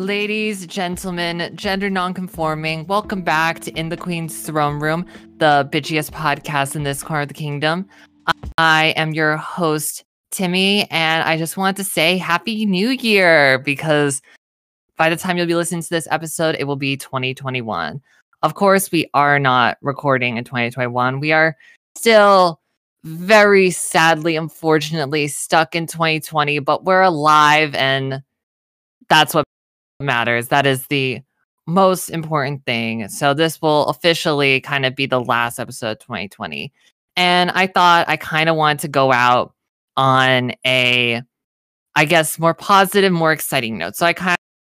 Ladies, gentlemen, gender nonconforming, welcome back to In the Queen's Throne Room, the bitchiest podcast in this corner of the kingdom. I am your host, Timmy, and I just want to say Happy New Year because by the time you'll be listening to this episode, it will be 2021. Of course, we are not recording in 2021. We are still very sadly, unfortunately, stuck in 2020, but we're alive and that's what matters. That is the most important thing. So this will officially kind of be the last episode 2020. And I thought I kind of wanted to go out on a I guess more positive, more exciting note. So I kind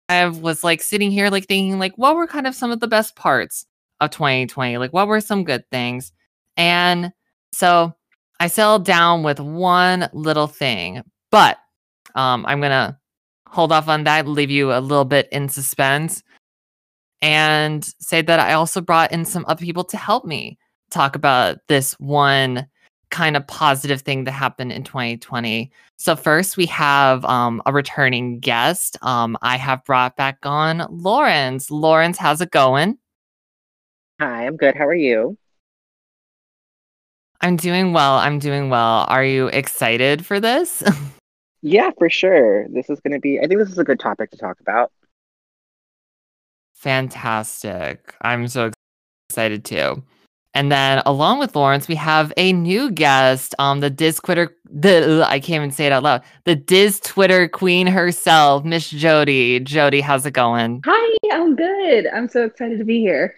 of was like sitting here like thinking like what were kind of some of the best parts of 2020? Like what were some good things? And so I settled down with one little thing, but um, I'm gonna hold off on that, leave you a little bit in suspense, and say that I also brought in some other people to help me talk about this one kind of positive thing that happened in 2020. So first we have um, a returning guest. Um, I have brought back on Lawrence. Lawrence, how's it going? Hi, I'm good. How are you? I'm doing well. I'm doing well. Are you excited for this? Yeah, for sure. This is going to be, I think this is a good topic to talk about. Fantastic. I'm so excited too. And then along with Lawrence, we have a new guest, um, the Diz Twitter, the I can't even say it out loud. The Diz Twitter queen herself, Miss Jodi. Jodi, how's it going? Hi, I'm good. I'm so excited to be here.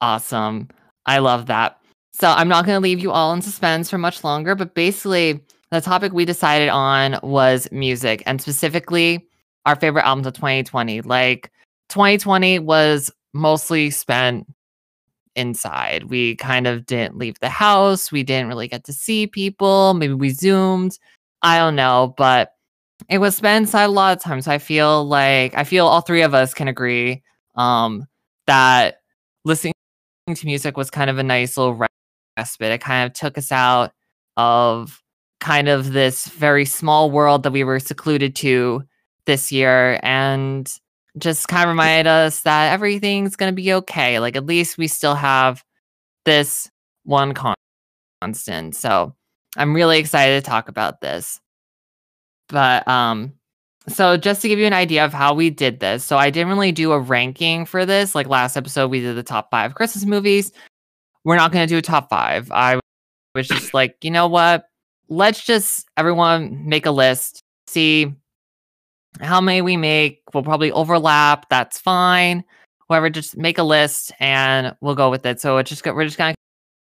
Awesome. I love that. So I'm not going to leave you all in suspense for much longer, but basically, the topic we decided on was music and specifically our favorite albums of 2020. Like 2020 was mostly spent inside. We kind of didn't leave the house. We didn't really get to see people. Maybe we zoomed. I don't know, but it was spent inside a lot of times. So I feel like I feel all three of us can agree um, that listening to music was kind of a nice little respite. It kind of took us out of kind of this very small world that we were secluded to this year and just kind of reminded us that everything's going to be okay. Like at least we still have this one constant. So I'm really excited to talk about this. But um so just to give you an idea of how we did this. So I didn't really do a ranking for this. Like last episode we did the top 5 Christmas movies. We're not going to do a top 5. I was just like, you know what? Let's just everyone make a list, see how many we make. We'll probably overlap. That's fine. Whoever, just make a list and we'll go with it. So it's just we're just gonna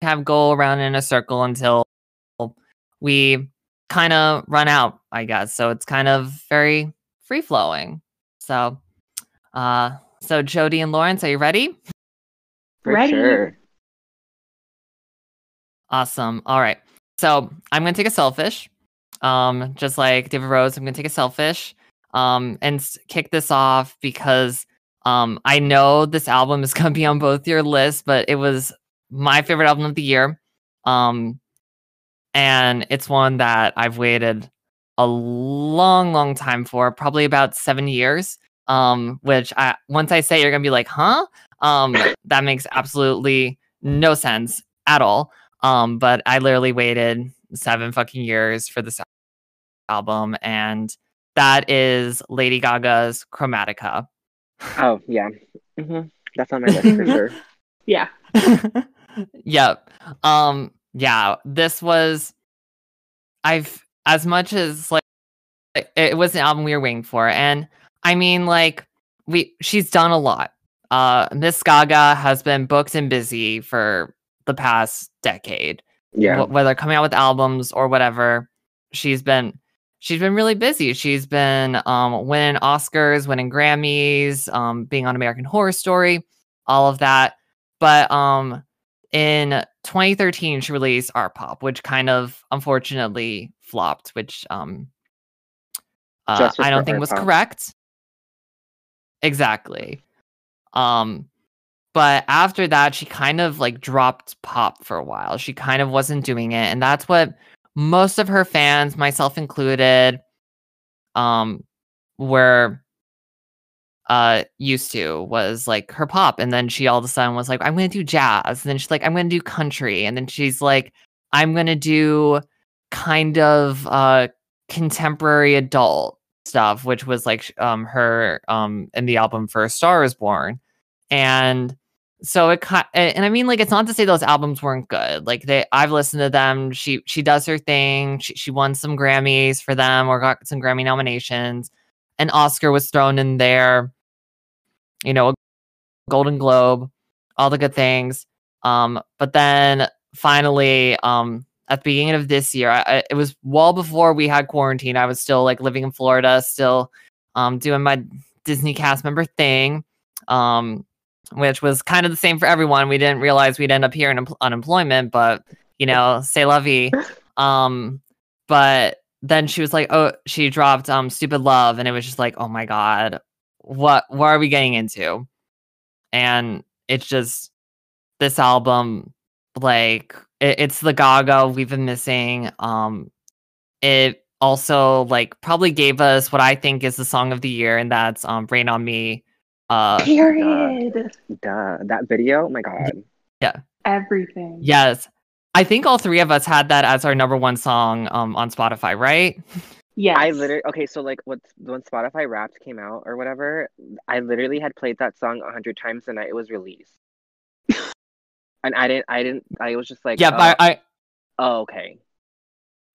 have go around in a circle until we kind of run out, I guess. So it's kind of very free flowing. So, uh, so Jodi and Lawrence, are you ready? For Ready. sure. Awesome. All right. So I'm gonna take a selfish. Um, just like David Rose, I'm gonna take a selfish. Um, and kick this off because um I know this album is gonna be on both your lists, but it was my favorite album of the year. Um, and it's one that I've waited a long, long time for, probably about seven years. Um, which I once I say you're gonna be like, huh? Um, that makes absolutely no sense at all. Um, but I literally waited seven fucking years for this album, and that is Lady Gaga's Chromatica. Oh, yeah. hmm That's on my list for sure. Yeah. yep. Um, yeah, this was I've as much as like it- it was an album we were waiting for, and I mean like we she's done a lot. Uh Miss Gaga has been booked and busy for the past decade. Yeah. wh- whether coming out with albums or whatever she's been she's been really busy she's been um winning oscars winning grammys um being on american horror story all of that but um in 2013 she released art pop which kind of unfortunately flopped which um uh, i don't think Art was Pop. correct exactly um but after that she kind of like dropped pop for a while. She kind of wasn't doing it and that's what most of her fans myself included um were uh used to was like her pop. And then she all of a sudden was like i'm gonna do jazz. And then she's like i'm gonna do country. And then she's like i'm gonna do kind of uh contemporary adult stuff which was like um her um in the album a star is born. And so it and i mean like it's not to say those albums weren't good. Like they i've listened to them. She she does her thing. She, she won some grammys for them or got some grammy nominations. An oscar was thrown in there. You know golden globe all the good things. Um but then finally um at the beginning of this year I, it was well before we had quarantine. I was still like living in florida still um doing my disney cast member thing. Um which was kind of the same for everyone. We didn't realize we'd end up here in em- unemployment, but you know, say vie. Um, but then she was like, oh, she dropped um stupid love, and it was just like, oh my god, what what are we getting into? And it's just this album, like it, it's the Gaga we've been missing. Um, it also like probably gave us what I think is the song of the year, and that's um "Rain on Me." Uh, Period. Duh. That video, oh my god. Yeah. Everything. Yes. I think all three of us had that as our number one song um, on Spotify, right? Yeah. I literally okay, so like what when Spotify Wrapped came out or whatever, I literally had played that song a hundred times the night it was released. and I didn't I didn't I was just like yeah, oh, but I, oh, okay.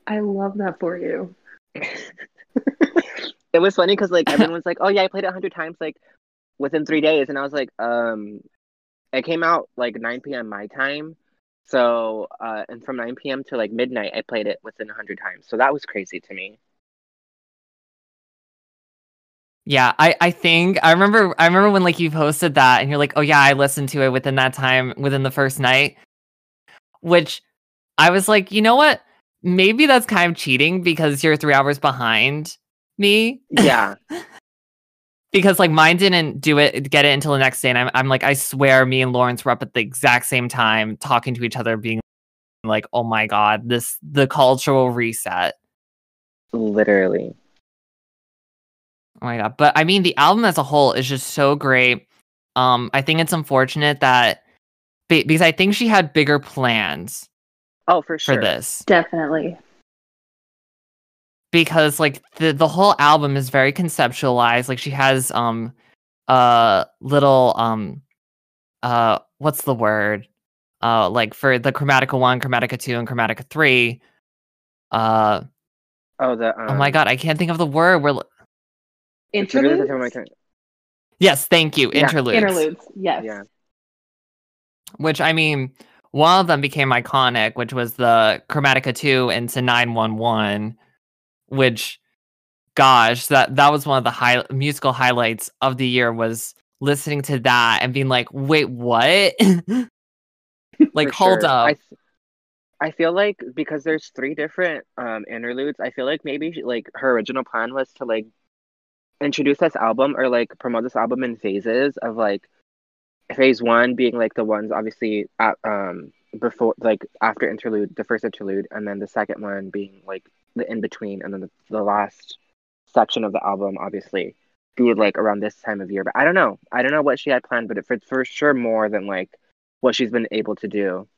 I love that for you. it was funny because like everyone's like, Oh yeah, I played it a hundred times like within three days and I was like, um it came out like nine PM my time. So uh and from nine PM to like midnight I played it within a hundred times. So that was crazy to me. yeah, I, I think I remember I remember when like you posted that and you're like, oh yeah, I listened to it within that time within the first night, which I was like, you know what? Maybe that's kind of cheating because you're three hours behind me. Yeah. because like mine didn't do it get it until the next day and I'm, I'm like i swear me and lawrence were up at the exact same time talking to each other being like oh my god this the cultural reset Literally. oh my god but i mean the album as a whole is just so great um i think it's unfortunate that because i think she had bigger plans Oh, for sure. for this Definitely. Because like the the whole album is very conceptualized like she has um uh little um uh what's the word uh like for the chromatica 1 chromatica 2 and chromatica 3 uh Oh, the um, oh my god i can't think of the word we're it's Interludes. time I can- yes thank you Yeah. interludes Interludes. Yes. Yeah. which i mean one of them became iconic which was the chromatica 2 into 911 which gosh that that was one of the high musical highlights of the year was listening to that and being like wait what like hold sure. up I, I feel like because there's three different um interludes, I feel like maybe she- like her original plan was to like introduce this album or like promote this album in phases of like phase one being like the ones obviously at, um before like after interlude the first interlude and then the second one being like the in between and then the, the last section of the album obviously be like around this time of year. But i don't know. I don't know what she had planned but it for, for sure more than like what she's been able to do.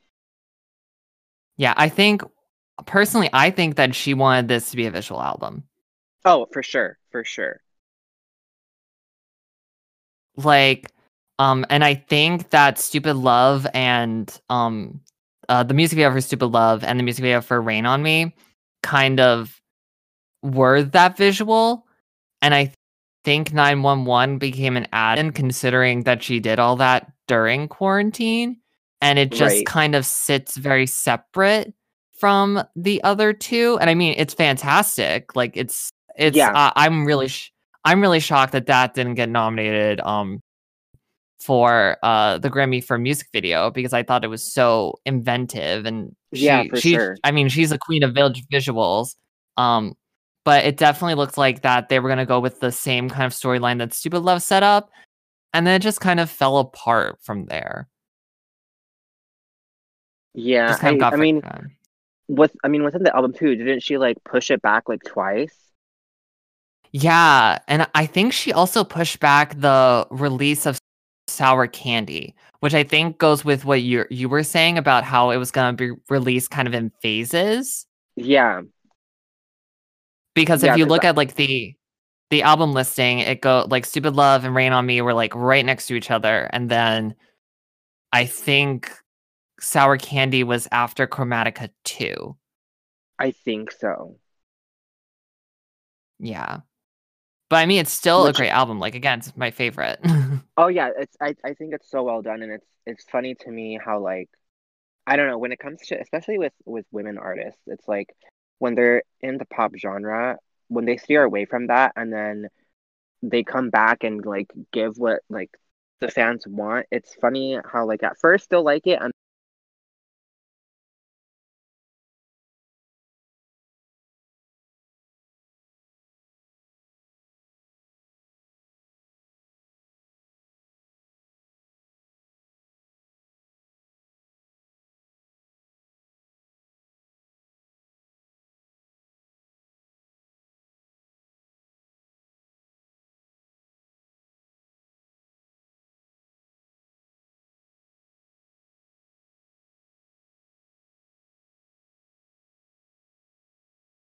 Yeah i think personally i think that she wanted this to be a visual album. Oh for sure. For sure. Like um and i think that stupid love and um uh the music video for stupid love and the music video for rain on me kind of were that visual and i think 911 became an add-in considering that she did all that during quarantine and it just Right. kind of sits very separate from the other two and i mean it's fantastic like it's it's Yeah. uh, i'm really sh- i'm really shocked that that didn't get nominated um for uh the grammy for music video because i thought it was so inventive and she, Yeah, for she sure. i mean she's a queen of vis- visuals um but it definitely looked like that they were going to go with the same kind of storyline that stupid love set up and then it just kind of fell apart from there. Yeah kind of I, I mean with i mean within the album too didn't she like push it back like twice? Yeah, and I think she also pushed back the release of Sour Candy, which I think goes with what you you were saying about how it was going to be released kind of in phases. Yeah, Because Yeah, if you look I- at like the the album listing, it go like Stupid Love and Rain on Me were like right next to each other, and then I think Sour Candy was after Chromatica 2. I think so. Yeah. But I mean, it's still Which- a great album. Like again, it's my favorite. Oh yeah, it's I, I think it's so well done and it's it's funny to me how like I don't know, when it comes to especially with with women artists, it's like when they're in the pop genre, when they steer away from that and then they come back and like give what like the fans want, it's funny how like at first they'll like it and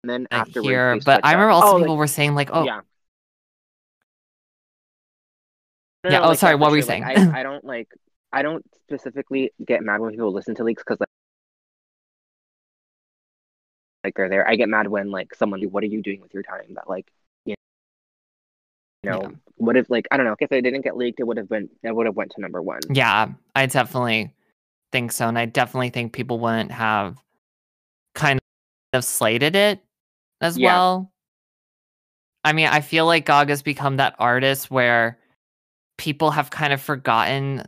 then like afterwards here, but I remember also Oh, people like, were saying like, "Oh, yeah. No, Yeah, no, oh, like, sorry, for what were you sure, like, saying? I, I don't like I don't specifically get mad when people listen to leaks because like like they're there. I get mad when like someone, what are you doing with your time? That like you know, Yeah. what if like I don't know if they didn't get leaked, it would have been it would have went to number one. yeah, I definitely think so, and I definitely think people wouldn't have kind of slated it as Yeah. well. I mean, I feel like Gaga's become that artist where people have kind of forgotten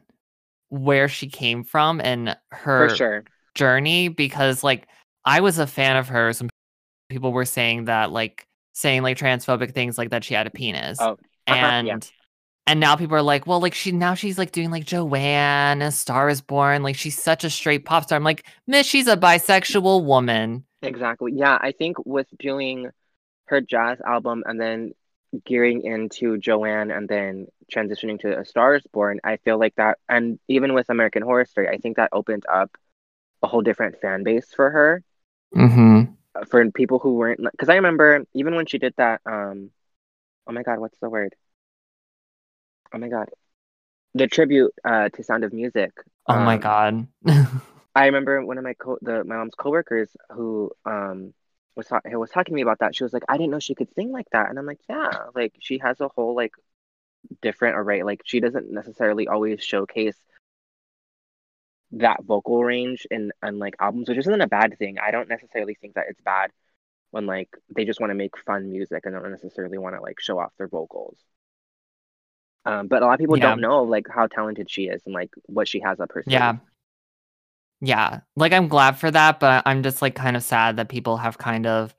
where she came from and her sure. journey because like I was a fan of hers and people were saying that like saying like transphobic things like that she had a penis. Oh, uh-huh, and yeah. and now people are like, well, like she now she's like doing like Joanne, A Star is Born, like she's such a straight pop star. I'm like, Miss, she's a bisexual woman. Exactly. Yeah, I think with doing her jazz album and then gearing into Joanne and then transitioning to A Star is Born, I feel like that, and even with American Horror Story, I think that opened up a whole different fan base for her. Mm-hmm. uh, For people who weren't, because I remember even when she did that, um, oh my God, what's the word? Oh my God, the tribute uh, to Sound of Music. Oh my um, god. I remember one of my co the my mom's coworkers who um was ta- was talking to me about that. She was like, I didn't know she could sing like that, and I'm like, yeah, like she has a whole like different array. Like she doesn't necessarily always showcase that vocal range in in like albums, which isn't a bad thing. I don't necessarily think that it's bad when like they just want to make fun music and don't necessarily want to like show off their vocals. Um, but a lot of people Yeah. don't know like how talented she is and like what she has up her sleeve. yeah. Yeah. Like I'm glad for that, but I'm just like kind of sad that people have kind of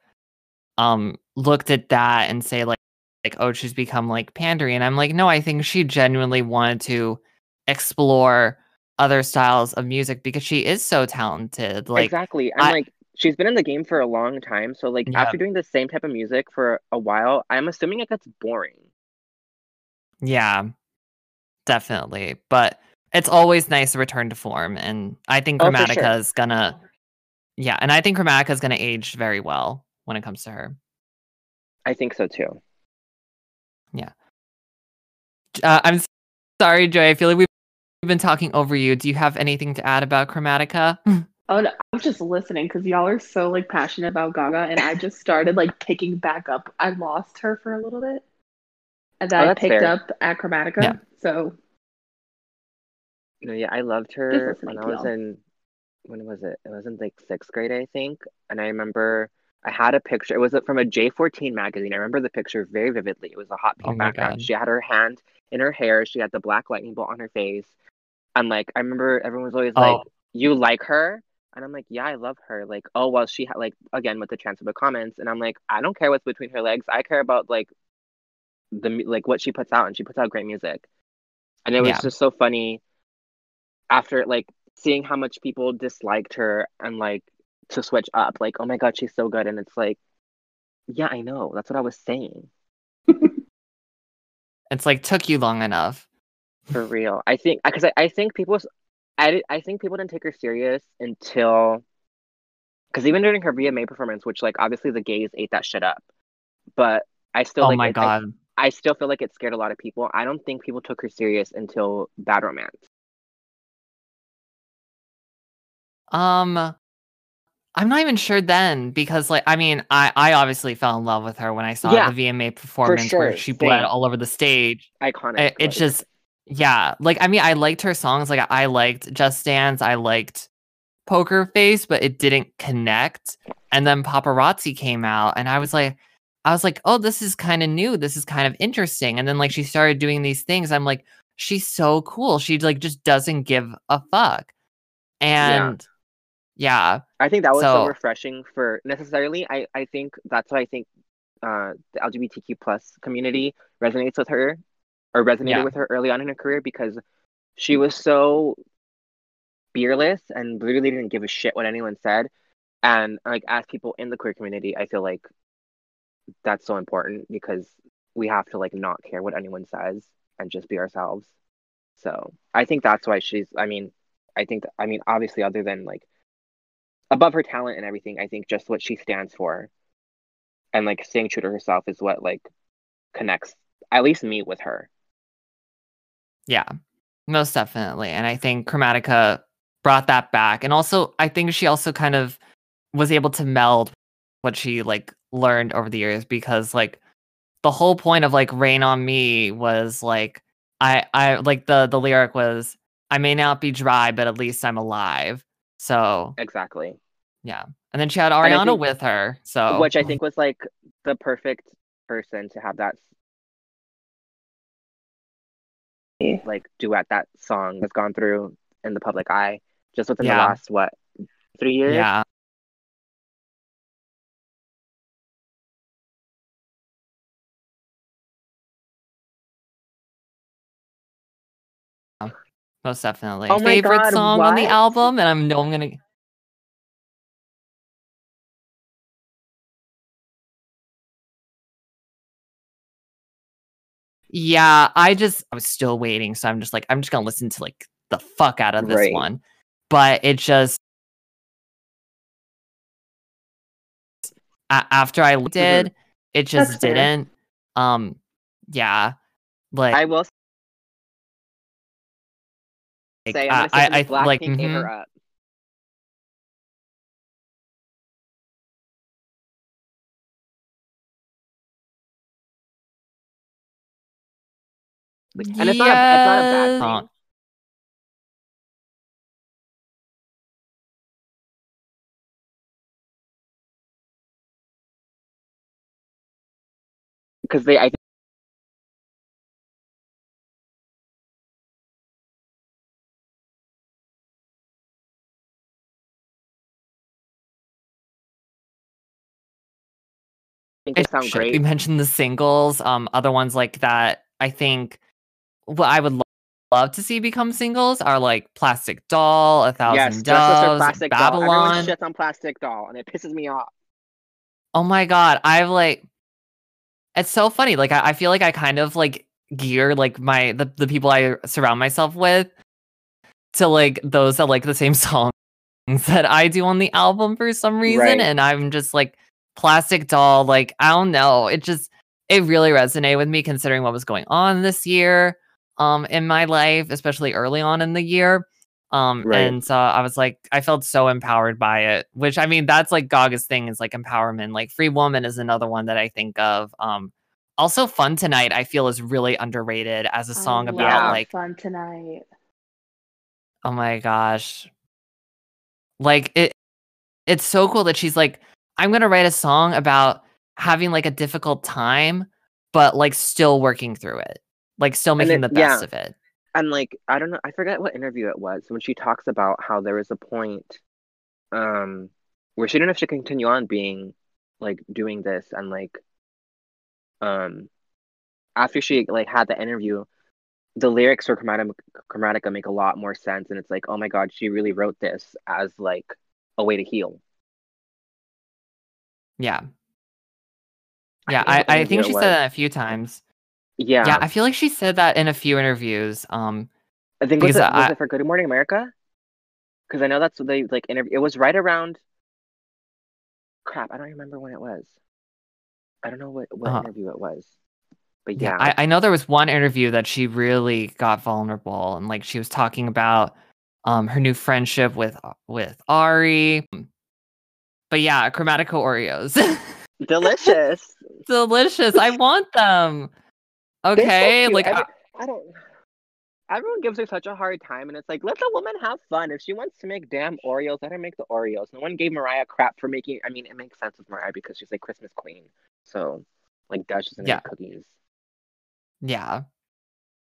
um looked at that and say like like oh she's become like pandering and I'm like no I think she genuinely wanted to explore other styles of music because she is so talented like exactly. And I- like she's been in the game for a long time. So like Yeah. after doing the same type of music for a while, I'm assuming it gets boring. Yeah, definitely. But it's always nice to return to form. And I think Oh, for Chromatica sure. is gonna, yeah, and I think Chromatica is gonna age very well when it comes to her. I think so too. Yeah. Uh, I'm sorry, Joy. I feel like we've we've been talking over you. Do you have anything to add about Chromatica? Oh, no, I was just listening because y'all are so like passionate about Gaga, and I just started like picking back up. I lost her for a little bit, and then Oh, I picked fair. up at Chromatica. Yeah. So No, yeah, I loved her when I was in when was it? It was in like sixth grade, I think. And I remember I had a picture. It was from a J14 magazine. I remember the picture very vividly. It was a hot pink Oh background. God. She had her hand in her hair. She had the black lightning bolt on her face. And like I remember everyone was always like, Oh. "You like her?" And I'm like, "Yeah, I love her." Like, oh well, she had like again with the transphobic comments. And I'm like, I don't care what's between her legs. I care about like the like what she puts out, and she puts out great music. And it was Yeah. just so funny after like seeing how much people disliked her and like to switch up like oh my god she's so good and it's like yeah i know that's what i was saying It's like took you long enough. For real. I think because I, I think people I, I think people didn't take her serious until because even during her VMA performance, which like obviously the gays ate that shit up, but I still Oh like my it- I- god. I still feel like it scared a lot of people. I don't think people took her serious until Bad Romance. Um I'm not even sure then because like I mean I I obviously fell in love with her when I saw Yeah, the VMA performance sure, where she bled same. all over the stage. Iconic. It, it's like- just yeah, like I mean I liked her songs like I liked Just Dance, I liked Poker Face, but it didn't connect. And then Paparazzi came out and I was like I was like, "Oh, this is kind of new. This is kind of interesting." And then like she started doing these things. I'm like, "She's so cool. She like just doesn't give a fuck." And yeah, I think that was so, So- refreshing for necessarily. I, I think that's why I think uh, the LGBTQ plus community resonates with her or resonated Yeah. with her early on in her career because she was so fearless and literally didn't give a shit what anyone said. And like as people in the queer community, I feel like that's so important because we have to like not care what anyone says and just be ourselves. So I think that's why she's. I mean, I think. I mean, obviously, other than like above her talent and everything, I think just what she stands for and like staying true to herself is what like connects at least me with her. Yeah, most definitely. And I think Chromatica brought that back. And also, I think she also kind of was able to meld what she like learned over the years because like the whole point of like Rain on Me was like I I like the the lyric was I may not be dry, but at least I'm alive. So Exactly. yeah. And then she had Ariana think- with her. So Which I think was like the perfect person to have that like duet that song has gone through in the public eye just within Yeah. the last what three years. yeah. Most definitely. Oh my Favorite God, song on the album, and I'm no I'm gonna Yeah, I just I was still waiting, so I'm just like I'm just gonna listen to like the fuck out of this Right. one. But it just a- after I did, it just That's didn't. Um, yeah, like I will like, say I, I'm gonna I, I Blackpink like mhm. her up. Like, and it's not, a, it's not a bad Yes. thing. Because they, I they sound should. great. We mentioned the singles. Um, other ones like that. I think what I would lo- love to see become singles are like Plastic Doll, A Thousand Yes, Doves, Plastic Doll. Everyone shits on Plastic Doll, and it pisses me off. Oh my god, I've like, it's so funny. Like I, I feel like I kind of like gear like my the the people I surround myself with to like those that like the same songs that I do on the album for some reason, Right. and I'm just like Plastic Doll. Like I don't know, it just it really resonated with me considering what was going on this year um in my life, especially early on in the year. Um Right. and so I was like I felt so empowered by it, which I mean that's like Gaga's thing is like empowerment. Like Free Woman is another one that I think of. Um also Fun Tonight I feel is really underrated as a song I about love like fun tonight. oh my gosh. Like it it's so cool that she's like I'm going to write a song about having like a difficult time but like still working through it. Like still making it- the best yeah. of it. and like I don't know, I forget what interview it was when she talks about how there was a point um where she didn't have to continue on being like doing this and like um after she like had the interview the lyrics for Chromatica, Chromatica make a lot more sense and it's like oh my god she really wrote this as like a way to heal Yeah. Yeah, forget I, I think she was. said that a few times. Yeah, Yeah, I feel like she said that in a few interviews. Um, I think was it, was it for Good Morning America? Because I know that's what they like interview. It was right around. Crap, I don't remember when it was. I don't know what what Uh-huh. interview it was, but yeah, yeah, I, I know there was one interview that she really got vulnerable and like she was talking about um her new friendship with with Ari. But yeah, Chromatica Oreos. delicious. Delicious. I want them. They're so Okay, like Every- I- I don't. Everyone gives her such a hard time, and it's like, let the woman have fun. If she wants to make damn Oreos, let her make the Oreos. No one gave Mariah crap for making. I mean, it makes sense with Mariah because she's like Christmas queen. So, like, Dash gonna Yeah. make cookies. yeah.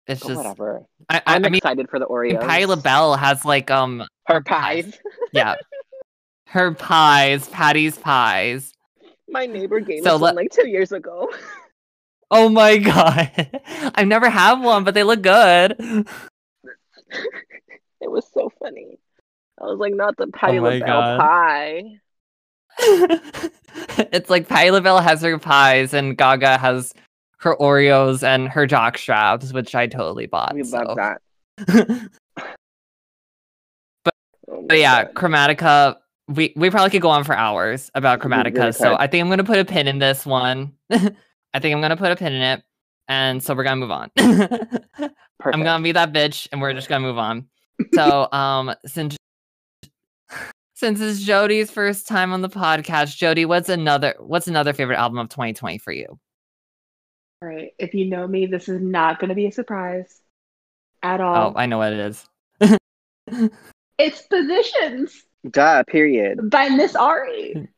It's But just whatever. I, I'm I mean excited for the Oreos. Patti LaBelle has like um her pies. yeah. Her pies, Patti's pies. My neighbor gave So us let- one like two years ago. Oh my god. I've never had one, but they look good. it was so funny. I was like, not the Patti Oh LaBelle God. pie. it's like Patti LaBelle has her pies and Gaga has her Oreos and her jock straps, which I totally bought. We love so. that. Oh but yeah, God. Chromatica. We we probably could go on for hours about We really Chromatica. so. I think I'm gonna put a pin in this one. I think I'm gonna put a pin in it, and so we're gonna move on. I'm gonna be that bitch, and we're just gonna move on. So um, since since it's Jodi's first time on the podcast, Jodi, what's another what's another favorite album of 2020 for you? All right. If you know me, this is not going to be a surprise at all. Oh. I know what it is. It's Positions Duh. Period. by Miss Ari.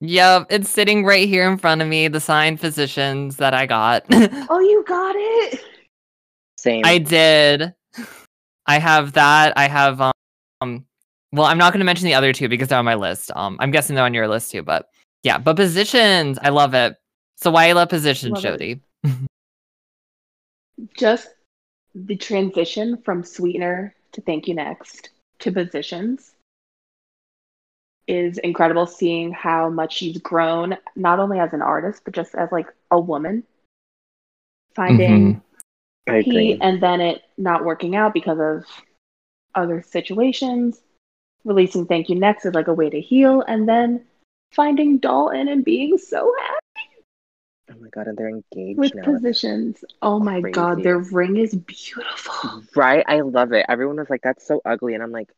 Yep, it's sitting right here in front of me. The signed Positions that I got. Oh, you got it. Same. I did. I have that. I have um, um well, I'm not going to mention the other two because they're on my list. Um I'm guessing they're on your list too, but yeah, but positions, I love it. So why you love positions, Love. Jodi? Just the transition from Sweetener to Thank You Next to Positions is incredible seeing how much she's grown, not only as an artist, but just as like a woman. Finding mm-hmm. I agree. Pete and then it not working out because of other situations. Releasing Thank You Next is like a way to heal, and then finding Dalton and being so happy Oh my god, and they're engaged with now. positions. Oh my god, their ring is beautiful. Right? I love it. Everyone was like, "That's so ugly," and I'm like,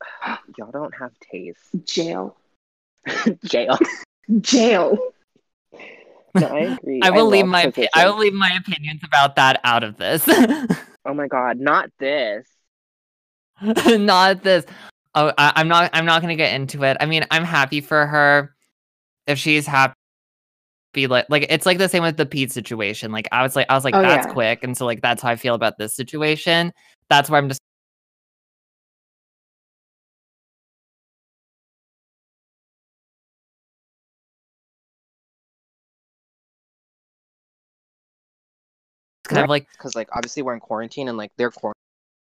"Y'all don't have taste." Jail. Jail. Jail. No, I agree. I will leave my opi- I will leave my opinions about that out of this. Oh my god, not this. not this. Oh, I, I'm not. I'm not going to get into it. I mean, I'm happy for her if she's happy. Like, like it's like the same with the Pete situation. Like, I was like, I was like, Oh, that's yeah. quick, and so like that's how I feel about this situation. That's where I'm just. Kind of like because like obviously we're in quarantine and like they're quar-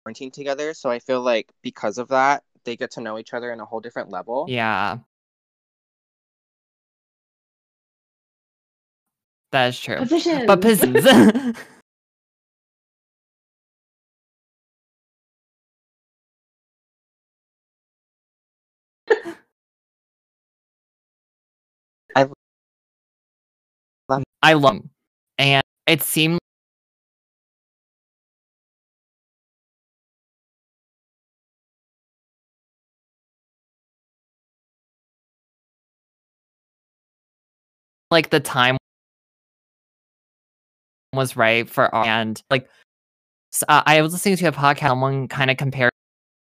quarantined together so i feel like because of that they get to know each other in a whole different level Yeah. That is true. Positions. But positions. I love 'em. and it seemed like the time was right for our- and like s- uh, I was listening to a podcast someone kind of compared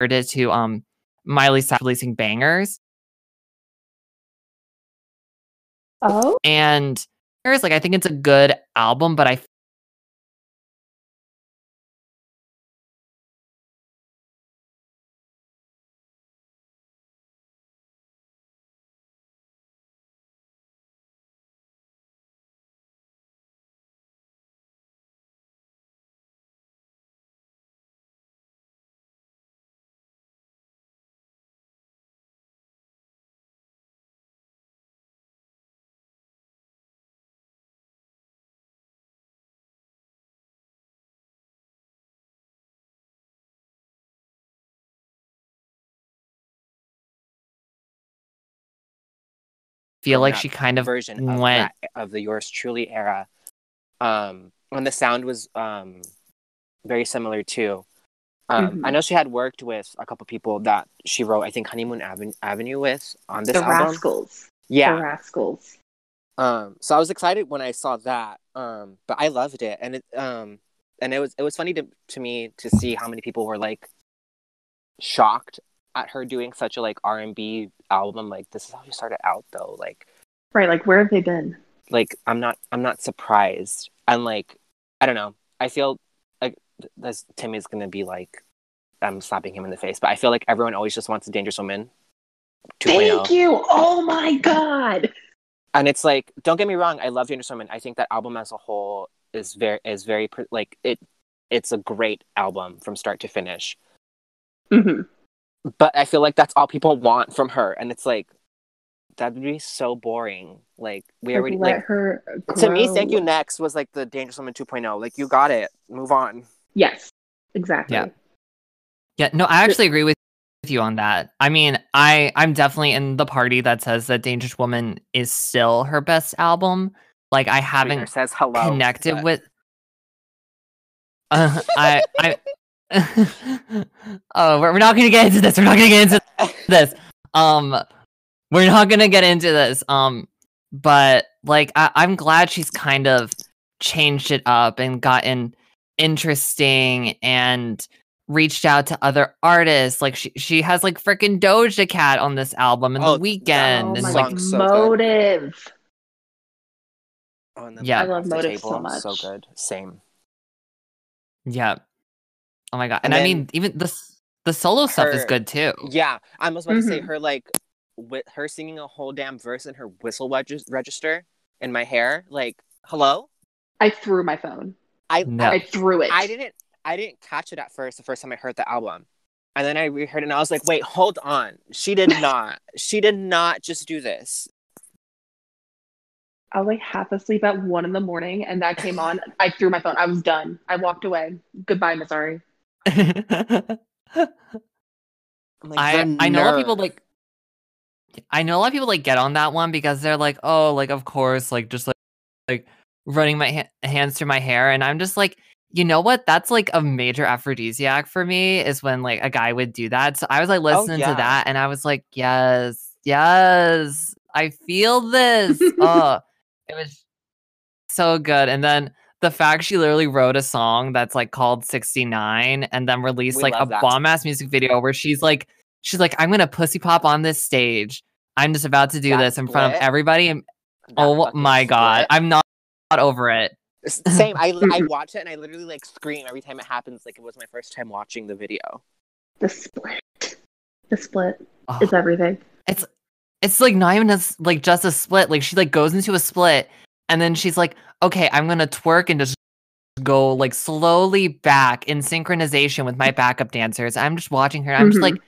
it to um Miley Cyrus releasing Bangerz. Oh, and there's like I think it's a good album but I feel like she kind of version of went that, of the yours truly era. Um, when the sound was um very similar too. Um, Mhm. I know she had worked with a couple people that she wrote, I think, Honeymoon Avenue, Avenue with on this the album. Rascals. Yeah, The Rascals. Um, so I was excited when I saw that. Um, but I loved it, and it um, and it was it was funny to to me to see how many people were like shocked at her doing such a like R and B album. Like this is how you started out, though. Like Right, like where have they been? like I'm not I'm not surprised, and like I don't know. I feel like this Timmy's gonna be like I'm slapping him in the face, but I feel like everyone always just wants a Dangerous Woman 2.0. Thank you. Oh my god. and it's like don't get me wrong i love dangerous woman i think that album as a whole is very is very like it it's a great album from start to finish hmm but i feel like that's all people want from her and it's like that would be so boring like we already let like her to me thank you next was like the dangerous woman 2.0 like you got it move on Yes, exactly. Yeah. Yeah, no, I actually agree with with you on that. I mean, I I'm definitely in the party that says that Dangerous Woman is still her best album. Like I haven't says hello connected but- with uh, I I Oh, we're, we're not going to get into this. We're not going to get into this. Um we're not going to get into this. Um but like I, I'm glad she's kind of changed it up and gotten interesting and reached out to other artists. Like she she has like freaking Doja Cat on this album and Oh, the Weeknd Oh and my like god, song's so good. motive. oh, and then Yeah. I love Motive so Table, so much. good same yeah. Oh my god. And And, I mean even the the solo stuff is good too. Yeah, I was about to say Mhm. her like with her singing a whole damn verse in her whistle regis- register in my hair. Like, hello? I threw my phone. I No. I threw it. I didn't I didn't catch it at first the first time I heard the album. And then I reheard it and I was like, wait, hold on. She did not. she did not just do this. I was like half asleep at one in the morning, and that came on. I threw my phone. I was done. I walked away. Goodbye, Miss Ari. I'm like, I I know a lot of people like I know a lot of people like get on that one because they're like, oh, like of course, like just like like running my ha- hands through my hair, and I'm just like, you know what? That's like a major aphrodisiac for me is when like a guy would do that. So I was like oh, listening yeah. to that, and I was like, yes, yes, I feel this. oh, it was so good, and then. The fact she literally wrote a song that's like called 69 and then released We like a love bomb ass music video where she's like she's like, I'm gonna pussy pop on this stage. I'm just about to do That this in front of everybody. And That oh fucking my god. I'm not, not over it. Same. I I watch it and I literally like scream every time it happens like it was my first time watching the video. The split. The split Oh, is everything. It's it's like not even a, s- like just a split. Like she like goes into a split and then she's like, okay, I'm gonna twerk and just go like slowly back in synchronization with my backup dancers. I'm just watching her. I'm just Mhm.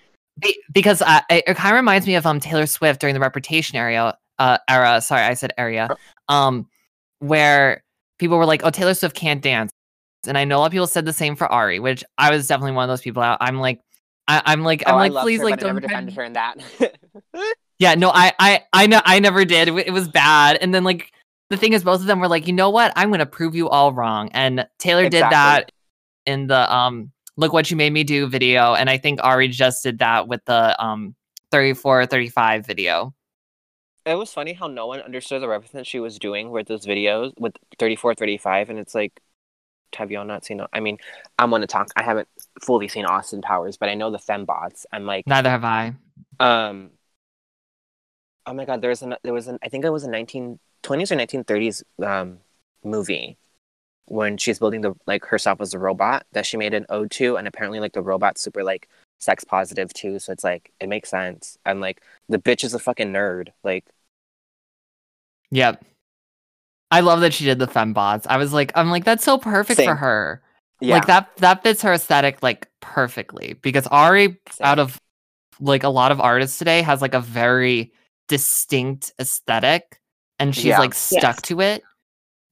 like, because uh, it, it kind of reminds me of um Taylor Swift during the Reputation area uh era. Sorry, I said area. Um, where people were like, oh, Taylor Swift can't dance. And I know a lot of people said the same for Ari, which I was definitely one of those people. I, I'm like, I, I'm like, I'm oh, like, please, her, like, I never don't defended her in that. yeah, no, I, I, I know, I never did. It was bad. And then like the thing is, both of them were like, you know what? I'm gonna prove you all wrong. And Taylor did that in the um, look what you made me do video, and I think Ari just did that with the um 34 35 video. It was funny how no one understood the reference she was doing with those videos with 34, 35, and it's like, have y'all not seen? I mean, I'm gonna talk. I haven't fully seen Austin Powers, but I know the fembots. I'm like, Neither have I. um, oh my god, there was an there was an I think it was a 1920s or 1930s um movie when she's building the like herself as a robot that she made an ode to, and apparently like the robot's super like sex positive too, so it's like it makes sense. And like the bitch is a fucking nerd, like. Yep. I love that she did the fembots. I was like, I'm like, that's so perfect for her. Yeah. Like that that fits her aesthetic like perfectly. Because Ari, Same. out of like a lot of artists today, has like a very distinct aesthetic and she's Yeah. like stuck Yes. to it.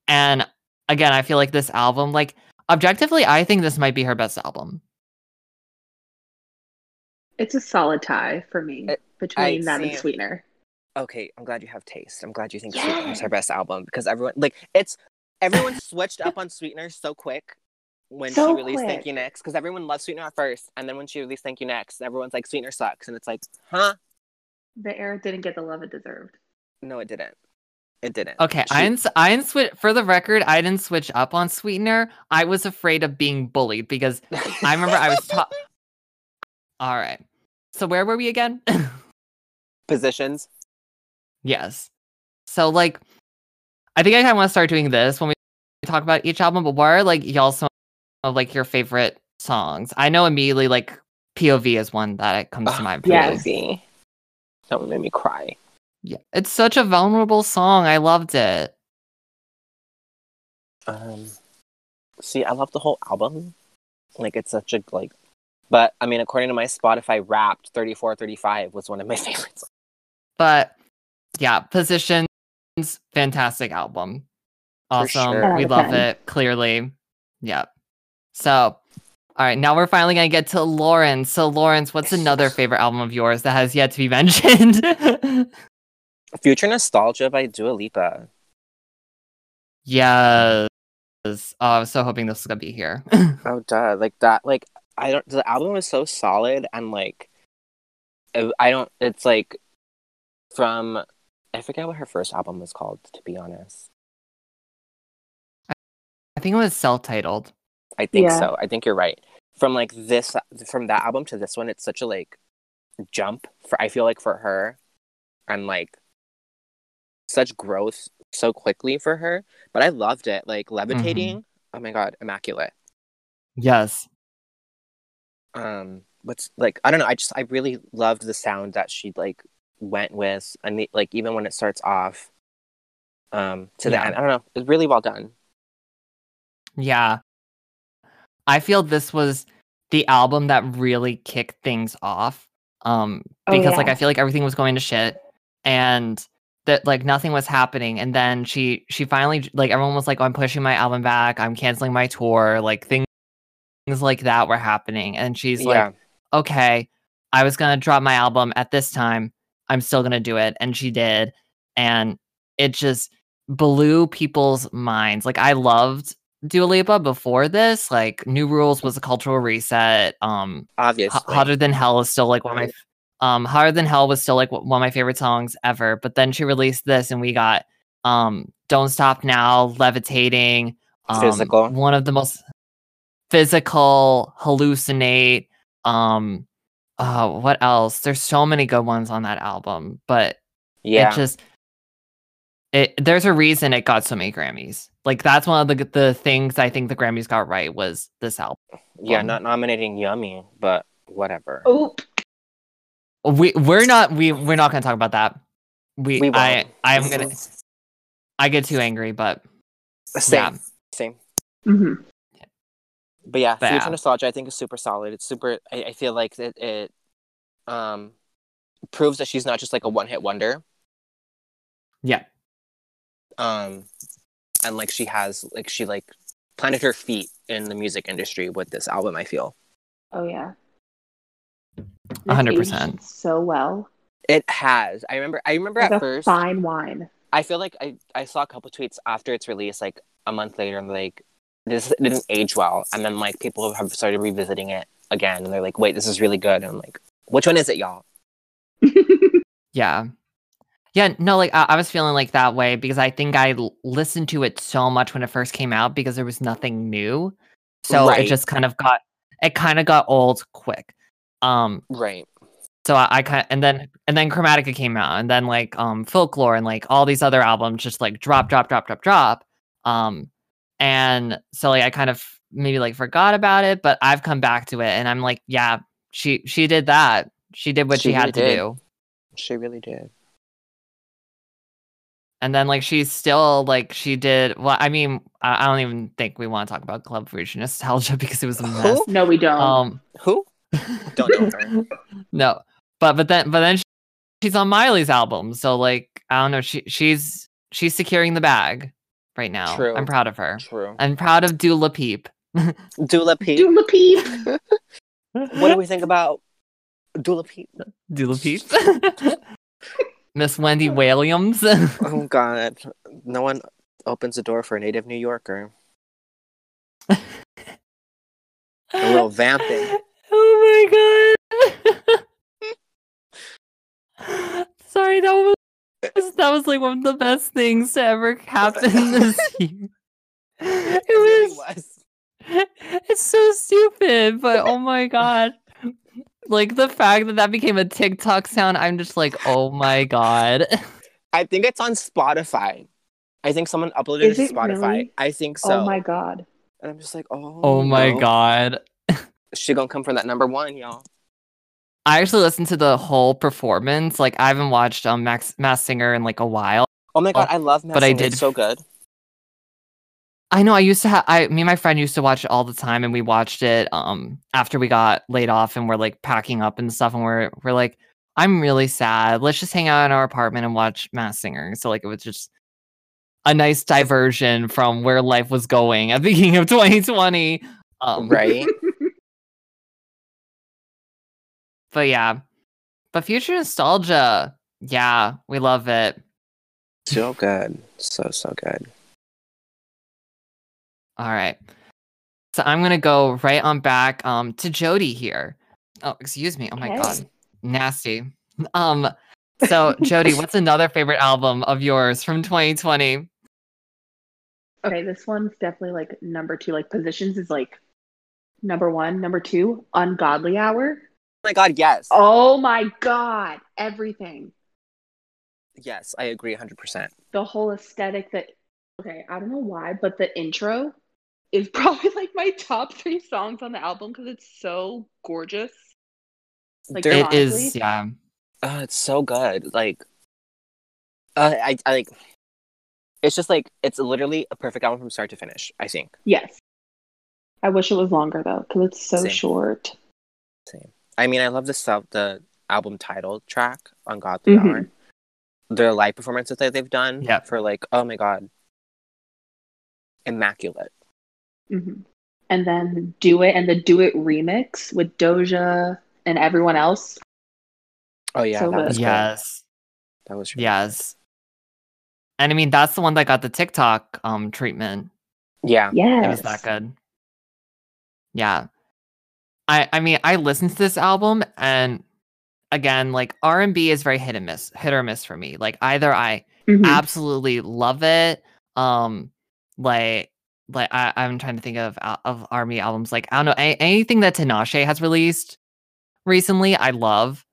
And again, I feel like this album, like objectively, I think this might be her best album. It's a solid tie for me It- between I that and see. Sweetener. okay, I'm glad you have taste. I'm glad you think Yes. Sweetener's her best album because everyone like it's everyone switched up on Sweetener so quick when So she released Thank. You Next because everyone loved Sweetener at first, and then when she released Thank You Next, everyone's like Sweetener sucks, and it's like, huh? The air didn't get the love it deserved. No, it didn't. It didn't. Okay, She- I didn't. I didn't switch. For the record, I didn't switch up on Sweetener. I was afraid of being bullied because I remember I was taught. All right. So where were we again? positions. yes. So like, I think I kind of want to start doing this when we talk about each album. But what are like y'all some of like your favorite songs? I know immediately like POV is one that comes to Ugh, mind. Yes. POV. That one made me cry. Yeah, it's such a vulnerable song. I loved it. Um, see, I love the whole album. Like, it's such a like. But I mean, according to my Spotify Wrapped, 34, 35 was one of my favorites. But yeah, Positions, fantastic album. Awesome. sure. We Ten out of love 10. it. Clearly. Yeah. So, all right, now we're finally gonna get to Lawrence. So, Lawrence, what's another favorite album of yours that has yet to be mentioned? Future Nostalgia by Dua Lipa. yes. Oh, I was so hoping this was gonna be here. Oh, duh. Like that. Like I don't. The album was so solid and like, uh, I don't. It's like from. I forget what her first album was called. To be honest, I think it was self-titled. I think Yeah. so. I think you're right. From like this, from that album to this one, it's such a like jump for. I feel like for her, and like such growth so quickly for her. But I loved it. Like levitating. Oh my god, immaculate. Yes. um what's like i don't know i just i really loved the sound that she like went with and the, like even when it starts off um to the end i don't know it's really well done Yeah. I feel this was the album that really kicked things off. Um Oh, because like. I feel like everything was going to shit and that like nothing was happening and then she she finally like everyone was like oh, I'm pushing my album back, I'm canceling my tour, like things things like that were happening and she's like yeah okay, I was gonna drop my album at this time. I'm still gonna do it. And she did. And it just blew people's minds. Like I loved Dua Lipa before this. Like New Rules was a cultural reset. Um obviously Hotter Than Hell is still like one of my um Hotter Than Hell was still like one of my favorite songs ever. But then she released this and we got um Don't Stop Now, Levitating, um, Physical. one of the most physical, hallucinate, um uh what else? There's so many good ones on that album, but yeah it just it there's a reason it got so many Grammys. Like that's one of the the things I think the Grammys got right was this album. yeah not nominating yummy but whatever Oop. We we're not we we're not gonna talk about that. We, we. I I'm gonna I get too angry, but same yeah. same hmm but yeah But future yeah. nostalgia i think is super solid it's super i, I feel like it, it um proves that she's not just like a one-hit wonder yeah. um and like she has like she like planted her feet in the music industry with this album i feel Oh yeah. A hundred It's percent. So well. it has i remember i remember Like at a first fine wine. i feel like i i saw a couple tweets after its release like a month later and like this didn't age well and then like people have started revisiting it again and they're like wait this is really good and i'm like which one is it y'all Yeah. Yeah, no, like I, I was feeling like that way because I think I l- listened to it so much when it first came out because there was nothing new. So Right. it just kind of got it kind of got old quick. Um right so I, I kind and then and then Chromatica came out and then like um Folklore and like all these other albums just like drop drop drop drop drop. Um and so like I kind of maybe like forgot about it, but I've come back to it and I'm like, yeah, she she did that. She did what she, She had to did. do. she really did And then like she's still like she did well, I mean, I, I don't even think we want to talk about Club Rouge nostalgia because it was a mess. Who? no, we don't. Um who don't know her no. But but then but then she's on Miley's album. So like I don't know, she she's she's securing the bag right now. True. I'm proud of her. true I'm proud of Dula Peep. dula peep Dula peep. what do we think about dula peep Dula Peep. Miss Wendy Williams. Oh God, no one opens the door for a native New Yorker. A little vamping. Oh my god. Sorry, that was that was like one of the best things to ever happen this year. It really was it's so stupid, but oh my god. Like the fact that that became a TikTok sound, I'm just like, oh my god. I think it's on Spotify. I think someone uploaded Is it to Spotify. really? I think oh so. Oh my god. And I'm just like, oh. Oh my no. god. She gonna come from that number one, y'all. I actually listened to the whole performance. Like I haven't watched um Max Masked Singer in like a while. Oh my god, I love Mass but I did- It's so good. I know I used to have I me and my friend used to watch it all the time and we watched it um after we got laid off and we're like packing up and stuff and we're we're like I'm really sad. Let's just hang out in our apartment and watch Masked Singer. So like it was just a nice diversion from where life was going at the beginning of 2020. Um, Right? But yeah. But future nostalgia, yeah, we love it. so good. So so good. All right. So I'm gonna go right on back um to Jody here. Oh, excuse me. Oh my god. Nasty. Um so Jody, what's another favorite album of yours from 2020? Okay, this one's definitely like number two. Like positions is like number one. Number two, Ungodly Hour. Oh my god, yes. Oh my god, everything. Yes, I agree 100%. The whole aesthetic that okay, I don't know why, but the intro is probably like my top three songs on the album because it's so gorgeous. Like There- It Honestly? is yeah. Oh, it's so good. Like, uh, I, I like. It's just like it's literally a perfect album from start to finish. I think. Yes. I wish it was longer though, because it's so Same. short. Same. I mean, I love the sub the album title track Ungodly Mhm. Hour. Their live performances that they've done Yep. for like, oh my god, immaculate. hmm And then Do It and the Do It remix with Doja and everyone else. Oh yeah, So that good. was good. Yes. That was really Yes. And I mean that's the one that got the TikTok um treatment. Yeah. Yeah, Yes. It was that good. Yeah. I I mean I listened to this album and again like R&B is very hit and miss, hit or miss for me. Like either I Mhm. absolutely love it um like like I, i'm trying to think of of army albums like i don't know a- anything that tinashe has released recently i love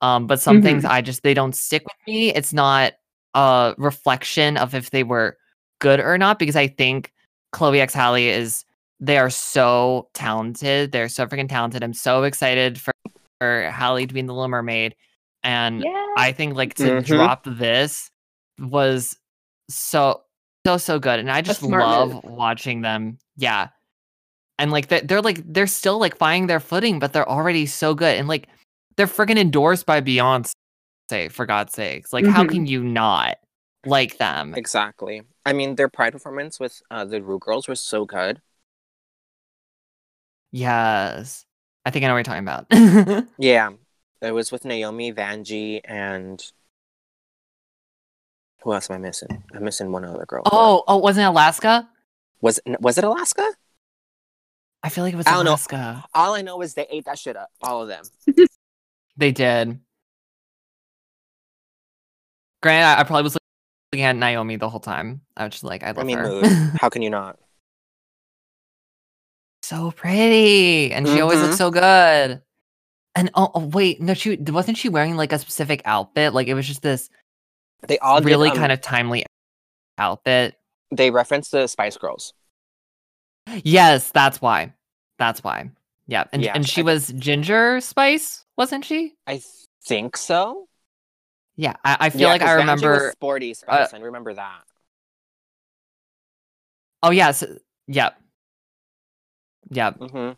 um but some things i just they don't stick with me it's not a reflection of if they were good or not because i think chloe x Halle is they are so talented they're so freaking talented i'm so excited for, for Halle to be in the little mermaid and Yes. I think like to Mhm. drop this was so so so good, and I just love move. watching them. Yeah, and like they're, they're like they're still like finding their footing, but they're already so good, and like they're freaking endorsed by Beyonce. For God's sakes, like how Mhm. can you not like them? exactly. I mean, their Pride performance with uh, the Rue Girls was so good. Yes, I think I know what you're talking about. Yeah, it was with Naomi, Vanjie, and who else am I missing? I'm missing one other girl. oh, oh, wasn't it Alaska? was it, was it Alaska? I feel like it was I don't know. Alaska. All I know is they ate that shit up, all of them. They did. Granted, I, I probably was looking at Naomi the whole time. I was just like, I love I mean, her. mood. How can you not? So pretty, and she always Mhm. looks so good. And oh, oh, wait, no, she wasn't she wearing like a specific outfit? Like it was just this They all really did, um, kind of timely outfit. They referenced the Spice Girls. Yes, that's why. That's why. Yeah, and Yeah, and she I- was Ginger Spice, wasn't she? I think so. Yeah, I, I feel Yeah, like I remember. Sporty uh, Spice. I remember that. Oh yes, yep, yep. hmm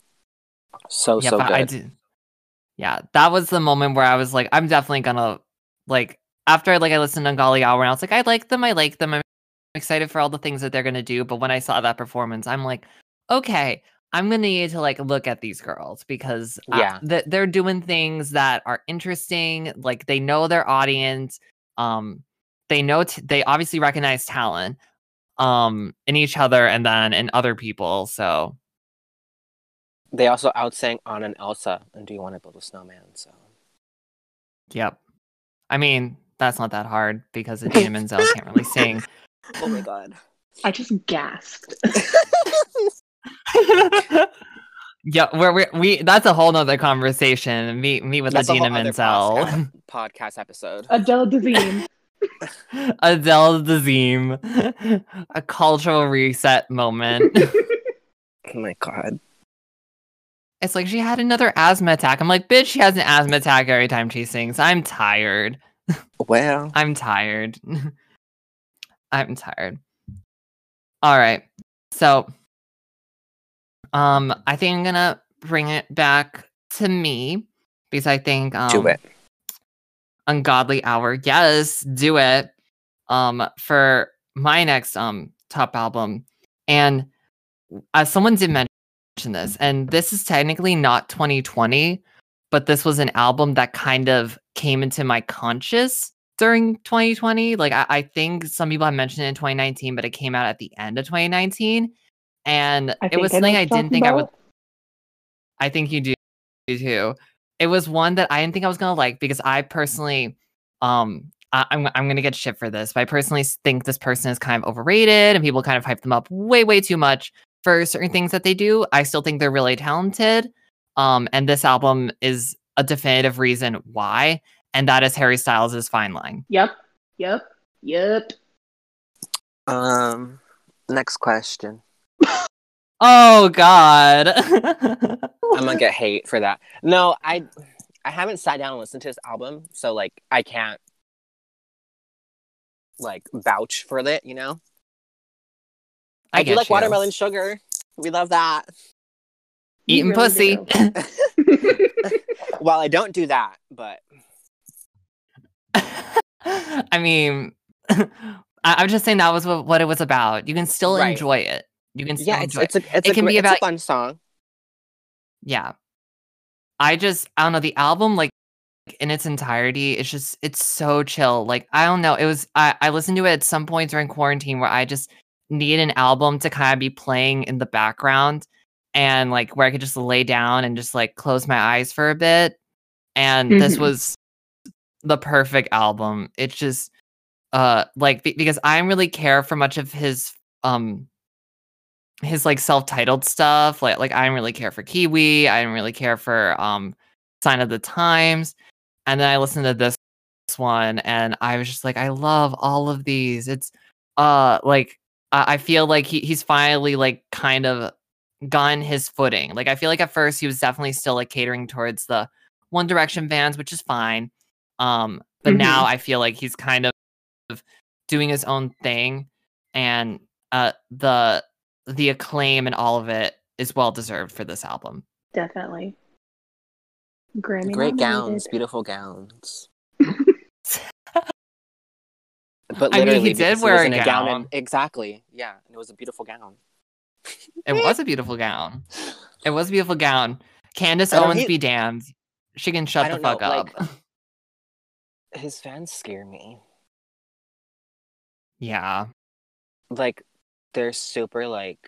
So yeah, so good. I did. Yeah, that was the moment where I was like, I'm definitely gonna like after like I listened to Golly Hour and I was like, I like them, I like them, I'm excited for all the things that they're gonna do. But when I saw that performance, I'm like, okay, I'm gonna need to like look at these girls because uh, Yeah. th- they're doing things that are interesting. Like they know their audience. um they know t- they obviously recognize talent um in each other and then in other people so They also outsang Anna and Elsa and Do You Want to Build a Snowman? So yep i mean that's not that hard because Adina Menzel can't really sing Oh my god. I just gasped. yeah we're, we're we that's a whole nother conversation Meet me with That's Adina whole Menzel podcast, podcast episode. Adele Dazeem. Adele Dazeem a cultural reset moment Oh my god. It's like she had another asthma attack. I'm like, bitch, she has an asthma attack every time she sings. I'm tired. Well, I'm tired. I'm tired. All right. So um I think I'm gonna bring it back to me because I think um do it. Ungodly Hour. Yes, do it. Um for my next um top album. And as someone did mention this, and this is technically not 2020, but this was an album that kind of came into my conscious during 2020. Like I, I think some people have mentioned it in 2019, but it came out at the end of 2019. And it was something I didn't think I would. I think you do too. It was one that I didn't think I was gonna like because I personally, um, I, I'm I'm gonna get shit for this, but I personally think this person is kind of overrated and people kind of hype them up way way too much for certain things that they do. I still think they're really talented, um, and this album is a definitive reason why, and that is Harry Styles' Fine Line. Yep. Yep. Yep. Um, next question. Oh God. I'm gonna get hate for that. No, I I haven't sat down and listened to this album, so like I can't like vouch for it. You know, I, do like you. watermelon sugar. We love that. Eating really pussy. well, I don't do that, but I mean, I, I'm just saying that was what, what it was about. You can still Right. enjoy it. You can still yeah, it's enjoy it's a it's It a, can gre- be it's about- a fun song. yeah i just i don't know the album like in its entirety it's just it's so chill like i don't know it was i i listened to it at some point during quarantine where i just need an album to kind of be playing in the background and like where i could just lay down and just like close my eyes for a bit. And this Mhm. was the perfect album. It's just uh like be- because i don't really care for much of his um his like self-titled stuff like like i don't really care for kiwi i don't really care for um sign of the times. And then i listened to this one and i was just like i love all of these. It's uh like i, I feel like he, he's finally like kind of gotten his footing like i feel like at first he was definitely still like catering towards the one direction fans which is fine um but Mhm. now i feel like he's kind of doing his own thing and uh the the acclaim and all of it is well deserved for this album. Definitely. Grammy Great gowns, beautiful gowns. I mean, he did wear a in gown. and- exactly. Yeah, and it was a beautiful gown. It was a beautiful gown. It was a beautiful gown. Candace Owens hate- be damned. She can shut the don't know, fuck up. like- His fans scare me. yeah. Like, they're super like.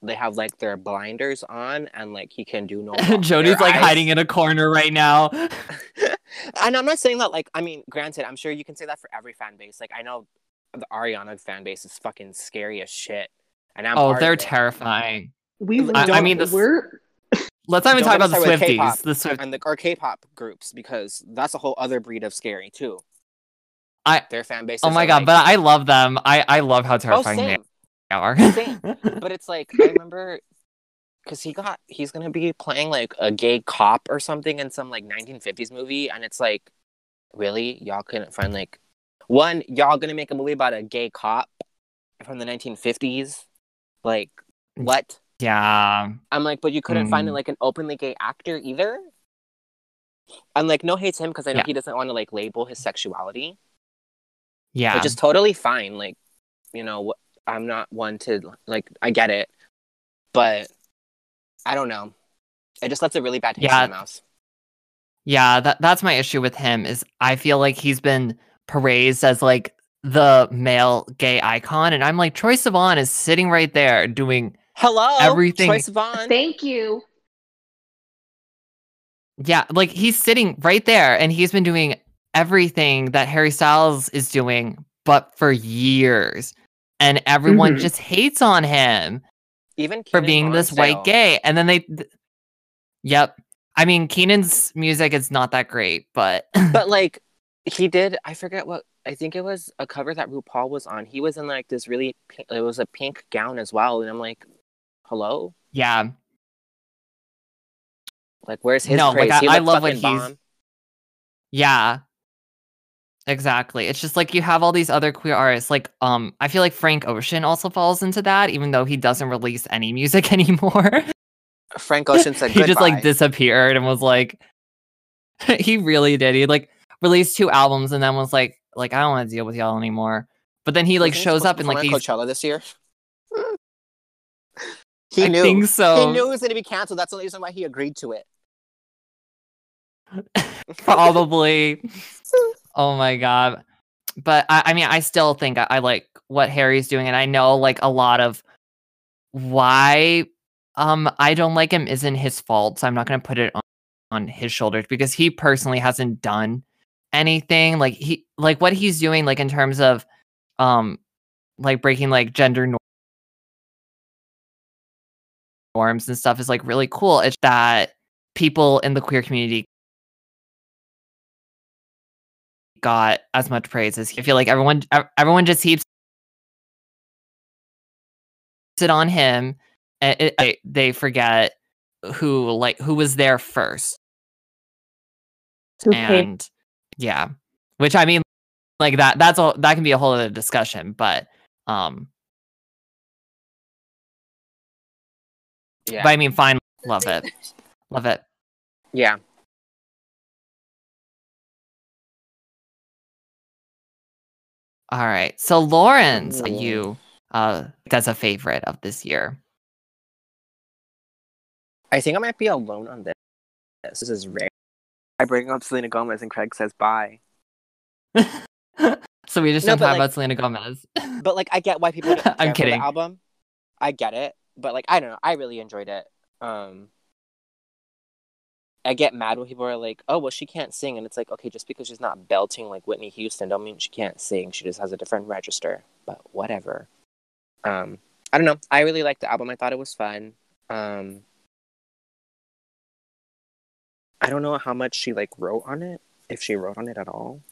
They have like their blinders on, and like he can do no. Jody's like eyes. hiding in a corner right now. and I'm not saying that like I mean, granted, I'm sure you can say that for every fan base. Like I know the Ariana fan base is fucking scary as shit, and I'm oh, they're of it. We terrifying. we I- I don't- mean, the- we're Let's not even talk about me the K-pop. Swifties. The Swift and the or K-pop groups because that's a whole other breed of scary too. I- their fan base. Oh my god, but I love them. I I love how oh terrifying same. they are. Same. But it's like I remember because he got he's gonna be playing like a gay cop or something in some like 1950s movie, and it's like, really, y'all couldn't find like one y'all gonna make a movie about a gay cop from the 1950s, like what? yeah. I'm like, but you couldn't find Mm. like an openly gay actor either. I'm like, no hate to him because I know Yeah. he doesn't want to like label his sexuality, Yeah. which is totally fine. Like, you know, I'm not one to like, I get it, but I don't know. It just left a really bad taste Yeah. in my mouth. Yeah, that that's my issue with him is I feel like he's been praised as like the male gay icon, and I'm like Troye Sivan is sitting right there doing Hello, Everything- Troye Sivan. Thank you. yeah, like he's sitting right there, and he's been doing everything that Harry Styles is doing, but for years, and everyone Mhm. just hates on him. Even for Kenan being this white gay. And then they, th- yep. I mean, Keenan's music is not that great, but But like he did, I forget what I think it was a cover that RuPaul was on. He was in like this really, pink, it was a pink gown as well, and I'm like, hello, yeah, like where's his No, like, praise? I- he I looked love what he's- bomb. yeah. Exactly. It's just like you have all these other queer artists. Like, um, I feel like Frank Ocean also falls into that, even though he doesn't release any music anymore. Frank Ocean said he just like disappeared and was like, he really did. He like released two albums and then was like, like I don't want to deal with y'all anymore. But then he like Wasn't shows up and like these. Coachella this year. he I knew. think so. He knew it was going to be canceled. That's the only reason why he agreed to it. probably. Oh my god. But I, I mean, I still think I, I like what Harry's doing, and I know like a lot of why um I don't like him isn't his fault. So I'm not gonna put it on, on his shoulders because he personally hasn't done anything. Like he like what he's doing, like in terms of um like breaking like gender nor- norms and stuff is like really cool. It's that people in the queer community got as much praise as he. I feel like everyone everyone just heaps it on him and it, I- they forget who like who was there first paid and yeah which i mean like that that's all that can be a whole other discussion but um Yeah. but i mean fine love it love it yeah. All right so lawrence Ooh. you uh that's a favorite of this year I think I might be alone on this. This is rare. I bring up Selena Gomez and Craig says bye. so we just No, don't talk like- about selena gomez But like, I get why people I'm kidding. the album. I get it, but like, I don't know. I really enjoyed it. Um, I get mad when people are like, "Oh, well, she can't sing," and it's like, okay, just because she's not belting like Whitney Houston, don't mean she can't sing. She just has a different register. But whatever. Um, I don't know. I really liked the album. I thought it was fun. Um, I don't know how much she like wrote on it, if she wrote on it at all.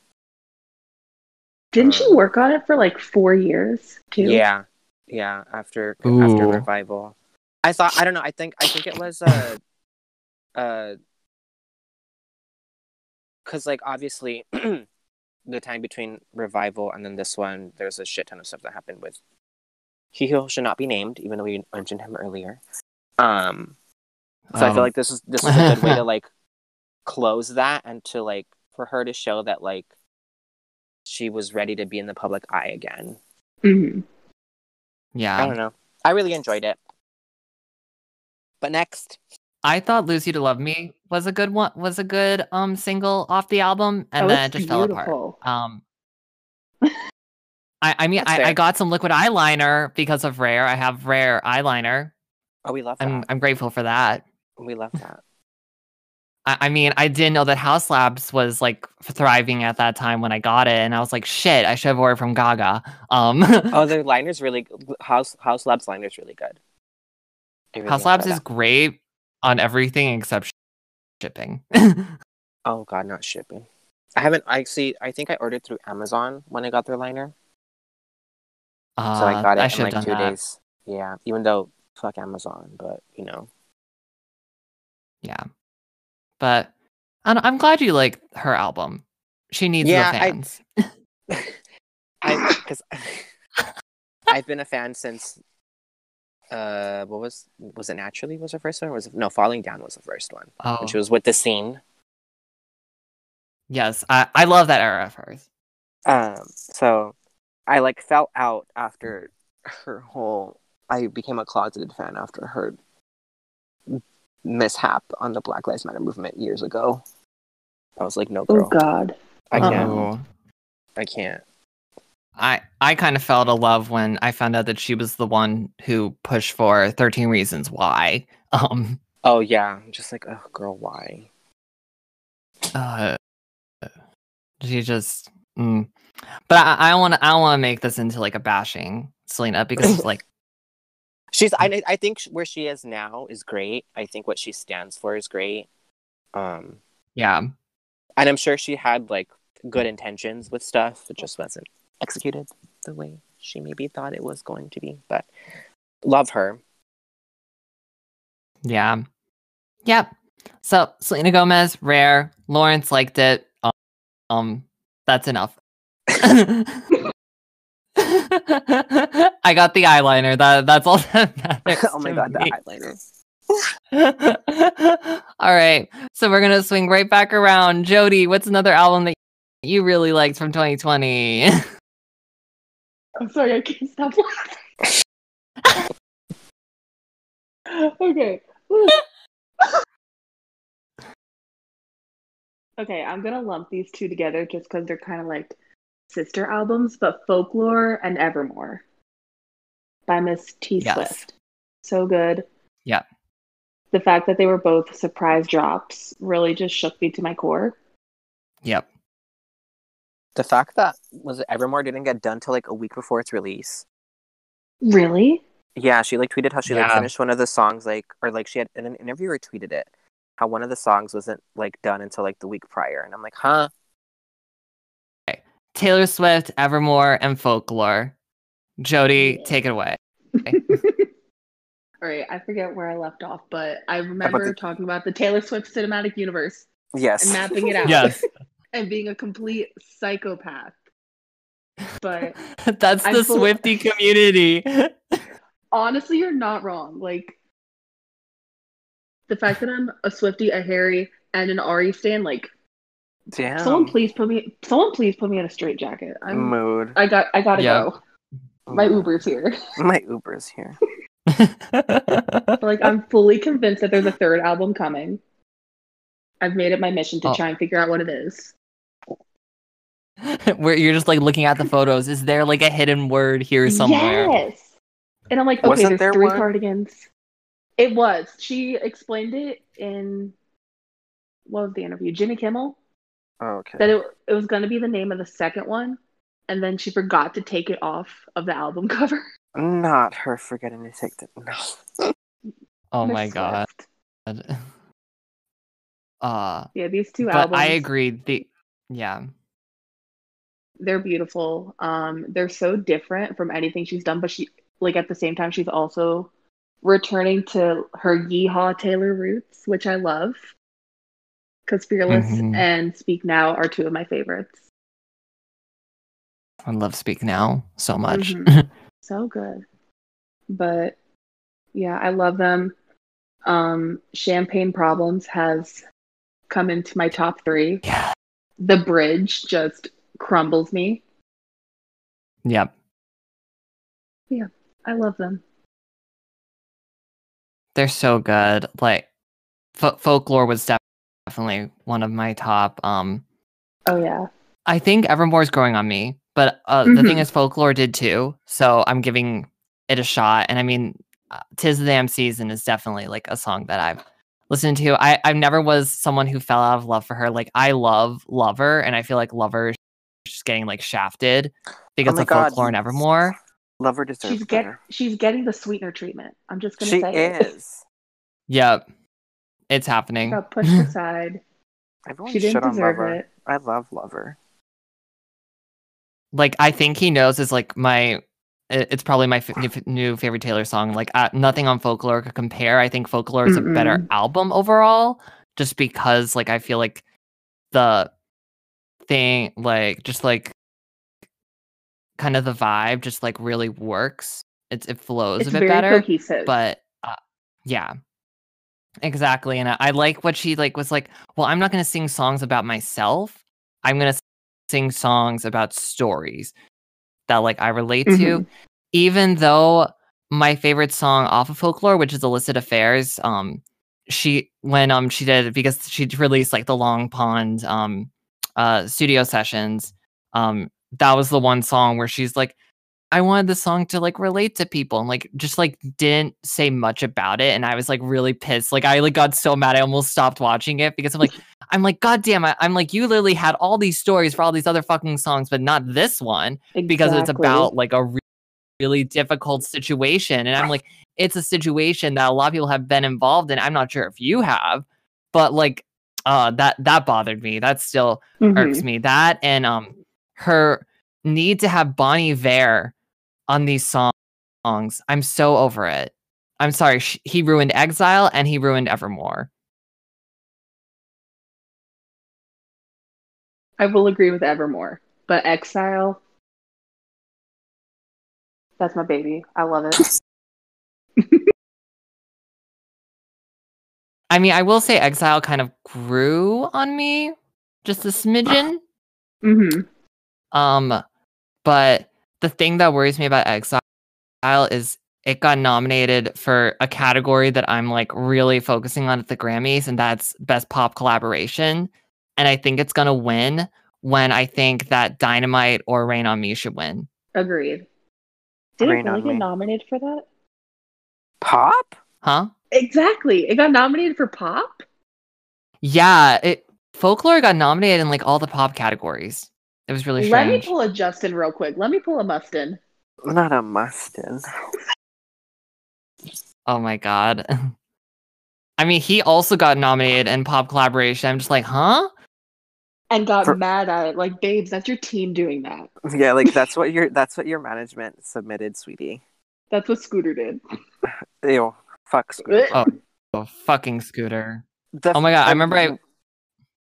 Didn't she Uh, work on it for like four years too? Yeah, yeah. After after revival, I thought I don't know. I think I think it was uh uh because like obviously the time between revival and then this one, there's a shit ton of stuff that happened with he who should not be named, even though we mentioned him earlier. Um, so I Um, feel like this is this is a good way to like close that and to like for her to show that like she was ready to be in the public eye again. hmm I don't know. I really enjoyed it. But next, I thought "Lose You to Love Me" was a good one. Was a good um single off the album, and Oh, then it just fell apart. Um, I I mean I, I got some liquid eyeliner because of Rare. I have Rare eyeliner. oh, we love that. I'm I'm grateful for that. we love that. I, I mean I didn't know that Haus Labs was like thriving at that time when I got it, and I was like, shit, I should have ordered from Gaga. Um, Oh, the liner's really House Haus Labs liner's really good. Haus Labs is great on everything except shipping. Oh God, not shipping. I haven't. I see. I think I ordered through Amazon when I got their liner, uh, so I got it in like two that. days. Yeah, even though fuck Amazon, but you know. Yeah. But I'm, I'm glad you like her album. She needs Yeah, the I- fans. I because I've been a fan since uh what was was it naturally was the first one or was it no falling down was the first one oh, which was with the scene yes. I, I love that era of hers. um so I like fell out after her whole I became a closeted fan after her mishap on the Black Lives Matter movement years ago I was like no girl. Oh God. I can't Oh. I can't. I I kind of fell of love when I found out that she was the one who pushed for 13 Reasons Why. Um Oh yeah, I'm just like, oh girl, why? uh she just mm. but I, I want to I want to make this into like a bashing Selena because it's like She's I I think where she is now is great. I think what she stands for is great. Um yeah and I'm sure she had like good intentions with stuff. It just wasn't executed the way she maybe thought it was going to be. But love her. yeah yep so Selena Gomez rare Lawrence liked it um, um that's enough I got the eyeliner. That that's all that matters. oh my god, me. that eyeliner. all right. So we're gonna swing right back around. Jody, what's another album that you really liked from 2020? I'm sorry, I can't stop laughing. okay. okay, I'm gonna lump these two together just because they're kind of like sister albums, but Folklore and Evermore by Miss T Yes. Swift. So good. Yeah. The fact that they were both surprise drops really just shook me to my core. yep. The fact that was it Evermore didn't get done till like a week before its release. Really? Yeah, she like tweeted how she like finished one of the songs like or like she had in an interviewer tweeted it how one of the songs wasn't like done until like the week prior and I'm like, "Huh?" Taylor Swift, Evermore, and Folklore. Jody, take it away. All right, I forget where I left off, but I remember the- talking about the Taylor Swift cinematic universe Yes. and mapping it out Yes. and being a complete psychopath. But That's I'm the full- Swifty community. honestly, you're not wrong. Like the fact that I'm a Swifty, a Harry, and an Ari stan, like Damn. someone please put me someone please put me in a straight jacket. I'm mood. I got I gotta Yeah. go. My Uber's here. My Uber's here. Like I'm fully convinced that there's a third album coming. I've made it my mission to Oh. try and figure out what it is. Where you're just like looking at the photos. Is there like a hidden word here somewhere? Yes. And I'm like, okay, Wasn't there's there three one? cardigans. It was. She explained it in what was the interview? Jimmy Kimmel. Oh, okay. That it it was gonna be the name of the second one, and then she forgot to take it off of the album cover. Not her forgetting to take the no. Oh Miss my god. Swift. Uh Yeah, these two but albums. I agree. The yeah. They're beautiful. Um, they're so different from anything she's done, but she like at the same time she's also returning to her Yeehaw Taylor roots, which I love. Because Fearless Mhm. and Speak Now are two of my favorites. I love Speak Now so much. Mhm. So good. But yeah, I love them. Um, Champagne Problems has come into my top three. yeah. The bridge just crumbles me. Yep. Yeah, I love them. They're so good. Like F- folklore was definitely one of my top um Oh yeah. I think Evermore's growing on me, but uh, the thing Mhm. is, folklore did too. So I'm giving it a shot. And I mean, uh, "Tis the Damn Season" is definitely like a song that I've listened to. I I never was someone who fell out of love for her. Like I love Lover, and I feel like Lover is just getting like shafted because Oh my of God, folklore and. Evermore. Lover deserves She's get better. she's getting the sweetener treatment. I'm just gonna She say it. is. Yep, it's happening. Got pushed aside. Everyone She shit didn't deserve Lover. it. I love Lover. like I think he knows is like my it's probably my f- new favorite Taylor song. Like uh, nothing on Folklore could compare. I think Folklore is a better album overall, just because like I feel like the thing like just like kind of the vibe just like really works. It's it flows It's a bit very better, cohesive. but uh, yeah. Exactly, and I, I like what she like was like. Well, I'm not going to sing songs about myself. I'm going to sing songs about stories that like I relate to. Mhm. Even though my favorite song off of Folklore, which is Illicit Affairs, um, she when um she did because she released like the Long Pond um uh studio sessions, um that was the one song where she's like, I wanted the song to like relate to people and like just like didn't say much about it. And I was like really pissed. Like I like got so mad I almost stopped watching it because I'm like, I'm like, God damn it. I'm like, you literally had all these stories for all these other fucking songs, but not this one because it's about like a re- really difficult situation. And I'm like, it's a situation that a lot of people have been involved in. I'm not sure if you have, but like, uh, that that bothered me. That still Mhm. irks me. That and um, her need to have Bon Iver on these songs. I'm so over it. I'm sorry. Sh- he ruined Exile and he ruined Evermore. I will agree with Evermore, but Exile, that's my baby. I love it. I mean, I will say Exile kind of grew on me just a smidgen. hmm Um, but the thing that worries me about Exile is it got nominated for a category that I'm like really focusing on at the Grammys, and that's Best Pop Collaboration. And I think it's gonna win when I think that Dynamite or Rain on Me should win. Agreed. Did Rain it really get Me. nominated for that? Pop? Huh? Exactly. It got nominated for pop. Yeah, it folklore got nominated in like all the pop categories. It was really Let me pull a Justin real quick. Let me pull a Mustin. Not a Mustin. Oh my god. I mean, he also got nominated in pop collaboration. I'm just like, huh? And got For- mad at it. Like, babes, that's your team doing that. Yeah, like that's what your that's what your management submitted, sweetie. That's what Scooter did. Ew. Fuck. Scooter. Oh, oh fucking scooter. The- Oh my God, I remember I-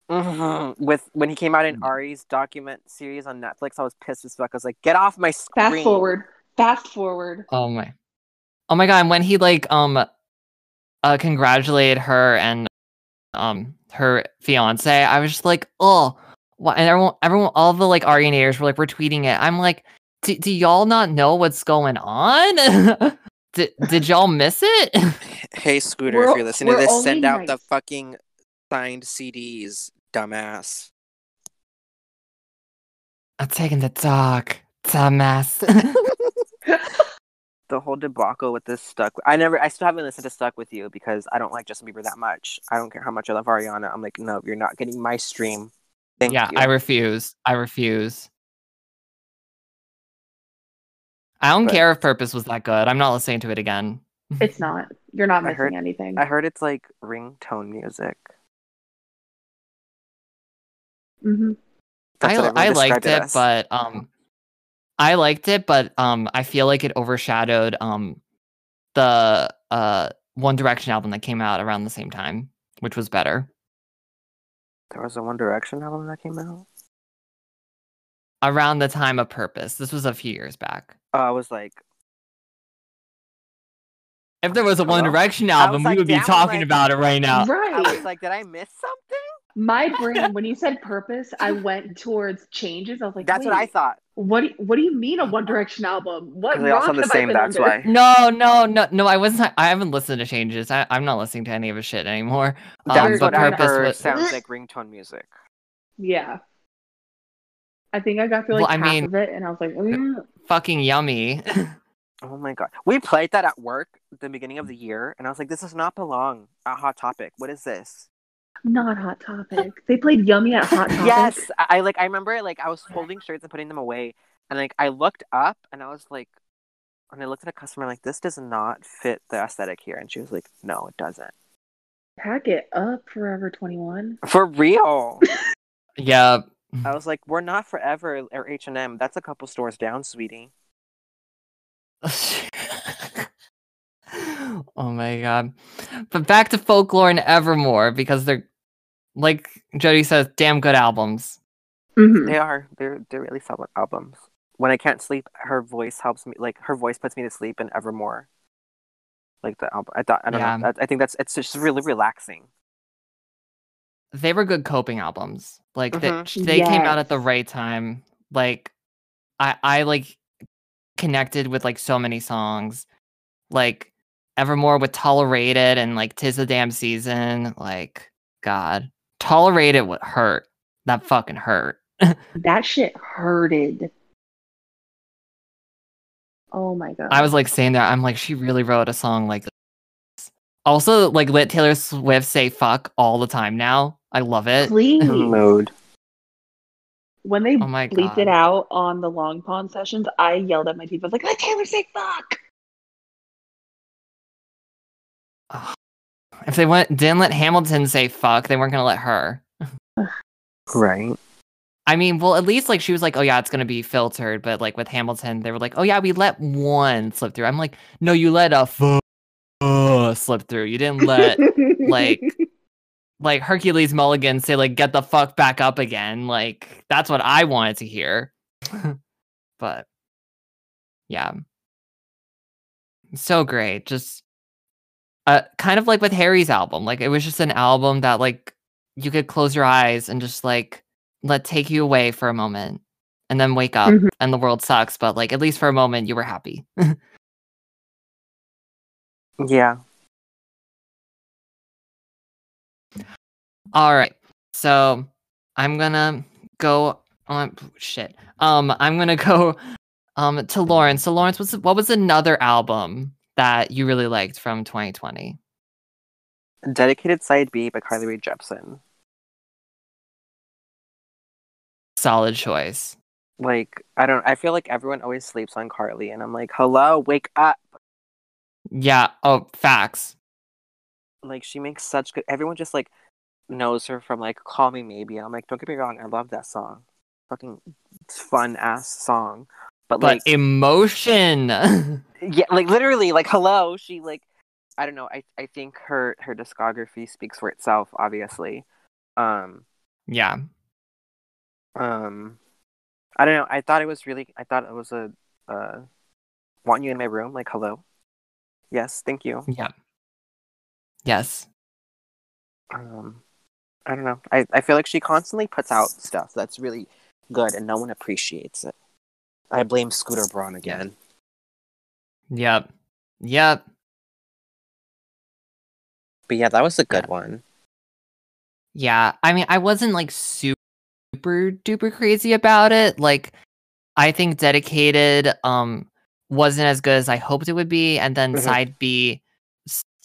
Mhm. with when he came out in Ari's document series on Netflix, I was pissed as fuck. I was like, "Get off my screen!" Fast forward. Fast forward. Oh my. Oh my god, and when he like um uh congratulated her and um her fiance, I was just like, oh why and everyone everyone all the like Arianators were like retweeting it. I'm like, do, do y'all not know what's going on? did, did y'all miss it? Hey, Scooter, We're- if you're listening to this, send out the fucking signed CDs, dumbass. I'm taking the talk. Dumbass. The whole debacle with this stuck. I never. I still haven't listened to Stuck with You because I don't like Justin Bieber that much. I don't care how much I love Ariana. I'm like, no, you're not getting my stream. Thank yeah, you. I refuse. I refuse. I don't But- care if Purpose was that good. I'm not listening to it again. It's not. You're not I missing heard- anything. I heard it's like ringtone music. hmm I I liked it, as. but um, I liked it, but um, I feel like it overshadowed um, the uh One Direction album that came out around the same time, which was better. there was a One Direction album that came out. Around the time of Purpose, this was a few years back. Oh, I was like, If there was a One Direction album, like, we would be talking like- about it right now. I Right. was like, did I miss something? My brain, when you said purpose, I went towards changes. I was like, That's what I thought. What do, what do you mean a One Direction album? What 'Cause they all sound the same. been That's under? why. No, no, no, no. I wasn't. I haven't listened to Changes. I, I'm not listening to any of his shit anymore. That's Um, Very but what I Purpose heard. was. Sounds like ringtone music. Yeah. I think I got through Well, like I half mean- of it, and I was like, mm, fucking yummy. Oh my god, we played that at work the beginning of the year, and I was like, "This does not belong at Hot Topic. What is this?" not Hot Topic. They played Yummy at Hot Topic. Yes, I, I like. I remember like I was folding shirts and putting them away, and like I looked up and I was like, and I looked at a customer like, "This does not fit the aesthetic here," and she was like, "No, it doesn't." Pack it up, Forever 21. For real. yeah. I was like, "We're not forever or H and M. That's a couple stores down, sweetie." oh my god. But back to folklore and Evermore because they're like Jody says, damn good albums. Mhm. They are. They're they're really solid albums. When I can't sleep, her voice helps me. Like her voice puts me to sleep, and Evermore. Like the album, I thought. I don't Yeah. know. I, I think that's it's just really relaxing. They were good coping albums. Like they, Mhm. they came out at the right time. Like I I like connected with like so many songs. Like Evermore with Tolerated and like Tis the Damn Season. Like God. Tolerated what hurt. That fucking hurt. That shit hurted. Oh my god. I was like saying that I'm like she really wrote a song like. Also, like let Taylor Swift say fuck all the time now. I love it. please. Mode. When they Oh my bleeped it out on the Long Pond sessions, I yelled at my TV. I was like, "Let Taylor say fuck." If they went didn't let Hamilton say fuck, they weren't gonna let her. Right. I mean, well, at least like she was like, oh yeah, it's gonna be filtered, but like with Hamilton, they were like, oh yeah, we let one slip through. I'm like, no, you let a fu- slip through. You didn't let like like Hercules Mulligan say like get the fuck back up again. Like that's what I wanted to hear. but yeah. So great. Just uh kind of like with Harry's album. Like it was just an album that like you could close your eyes and just like let take you away for a moment and then wake up Mhm. and the world sucks, but like at least for a moment you were happy. Yeah. All right. So I'm gonna go on shit. Um, I'm gonna go um to Lawrence. So Lawrence, what's what was another album that you really liked from 2020? Dedicated Side B by Carly Rae Jepsen. Solid choice. Like, I don't I feel like everyone always sleeps on Carly and I'm like, hello, wake up. Yeah. Oh, facts. Like she makes such good everyone just like knows her from like Call Me Maybe. I'm like, don't get me wrong, I love that song. Fucking fun ass song. But, But like emotion. yeah, like literally, like hello, she like I don't know, I I think her her discography speaks for itself, obviously. Um yeah. um I don't know, I thought it was really I thought it was a uh want you in my room, like hello. Yes, thank you. Yeah. Yes. Um I don't know. I, I feel like she constantly puts out stuff that's really good and no one appreciates it. I blame Scooter Braun again. Yep. Yep. But yeah, that was a good Yeah. one. Yeah, I mean, I wasn't like super duper crazy about it. Like, I think dedicated um wasn't as good as I hoped it would be, and then Mhm. side B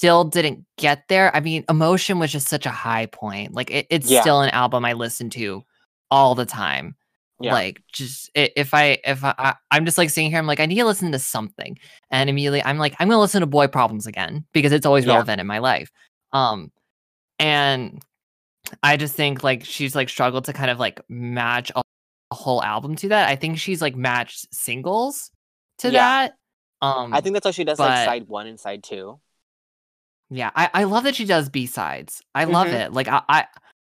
still didn't get there. I mean, emotion was just such a high point. Like, it, it's Yeah. still an album I listen to all the time. Yeah. Like, just if I if I, I I'm just like sitting here, I'm like, I need to listen to something, and immediately I'm like, I'm gonna listen to Boy Problems again because it's always Yeah. relevant in my life. Um, and I just think like she's like struggled to kind of like match a, a whole album to that. I think she's like matched singles to that. Um I think that's what she does but- like side one and side two. Yeah, I, I love that she does B sides. I love Mhm. it. Like I, I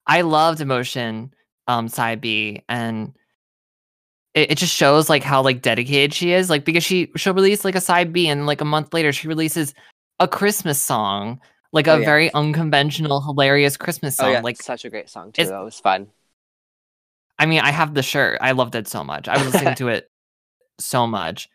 I loved emotion um side B and it, it just shows like how like dedicated she is. Like because she she'll release like a side B and like a month later she releases a Christmas song. Like a Oh, yeah. very unconventional, hilarious Christmas song. oh yeah, Like such a great song too. That was fun. I mean, I have the shirt. I loved it so much. I was listening to it so much.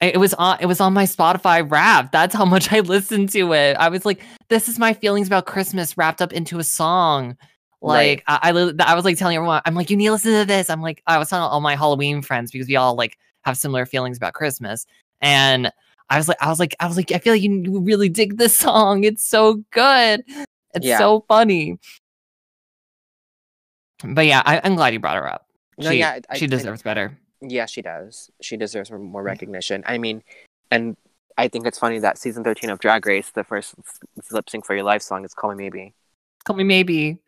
It was on. It was on my Spotify rap. That's how much I listened to it. I was like, "This is my feelings about Christmas wrapped up into a song." Like I, I, I was like telling everyone, I'm like, "You need to listen to this." I'm like, I was telling all my Halloween friends because we all like have similar feelings about Christmas, and I was like, I was like, I was like, I feel like you really dig this song. It's so good. It's Yeah. so funny. But yeah, I, I'm glad you brought her up. No, she, yeah, I- she I- deserves better. Yeah, she does. She deserves more recognition. I mean, and I think it's funny that season thirteen of Drag Race, the first lip sync for your life song is "Call Me Maybe." Call me maybe.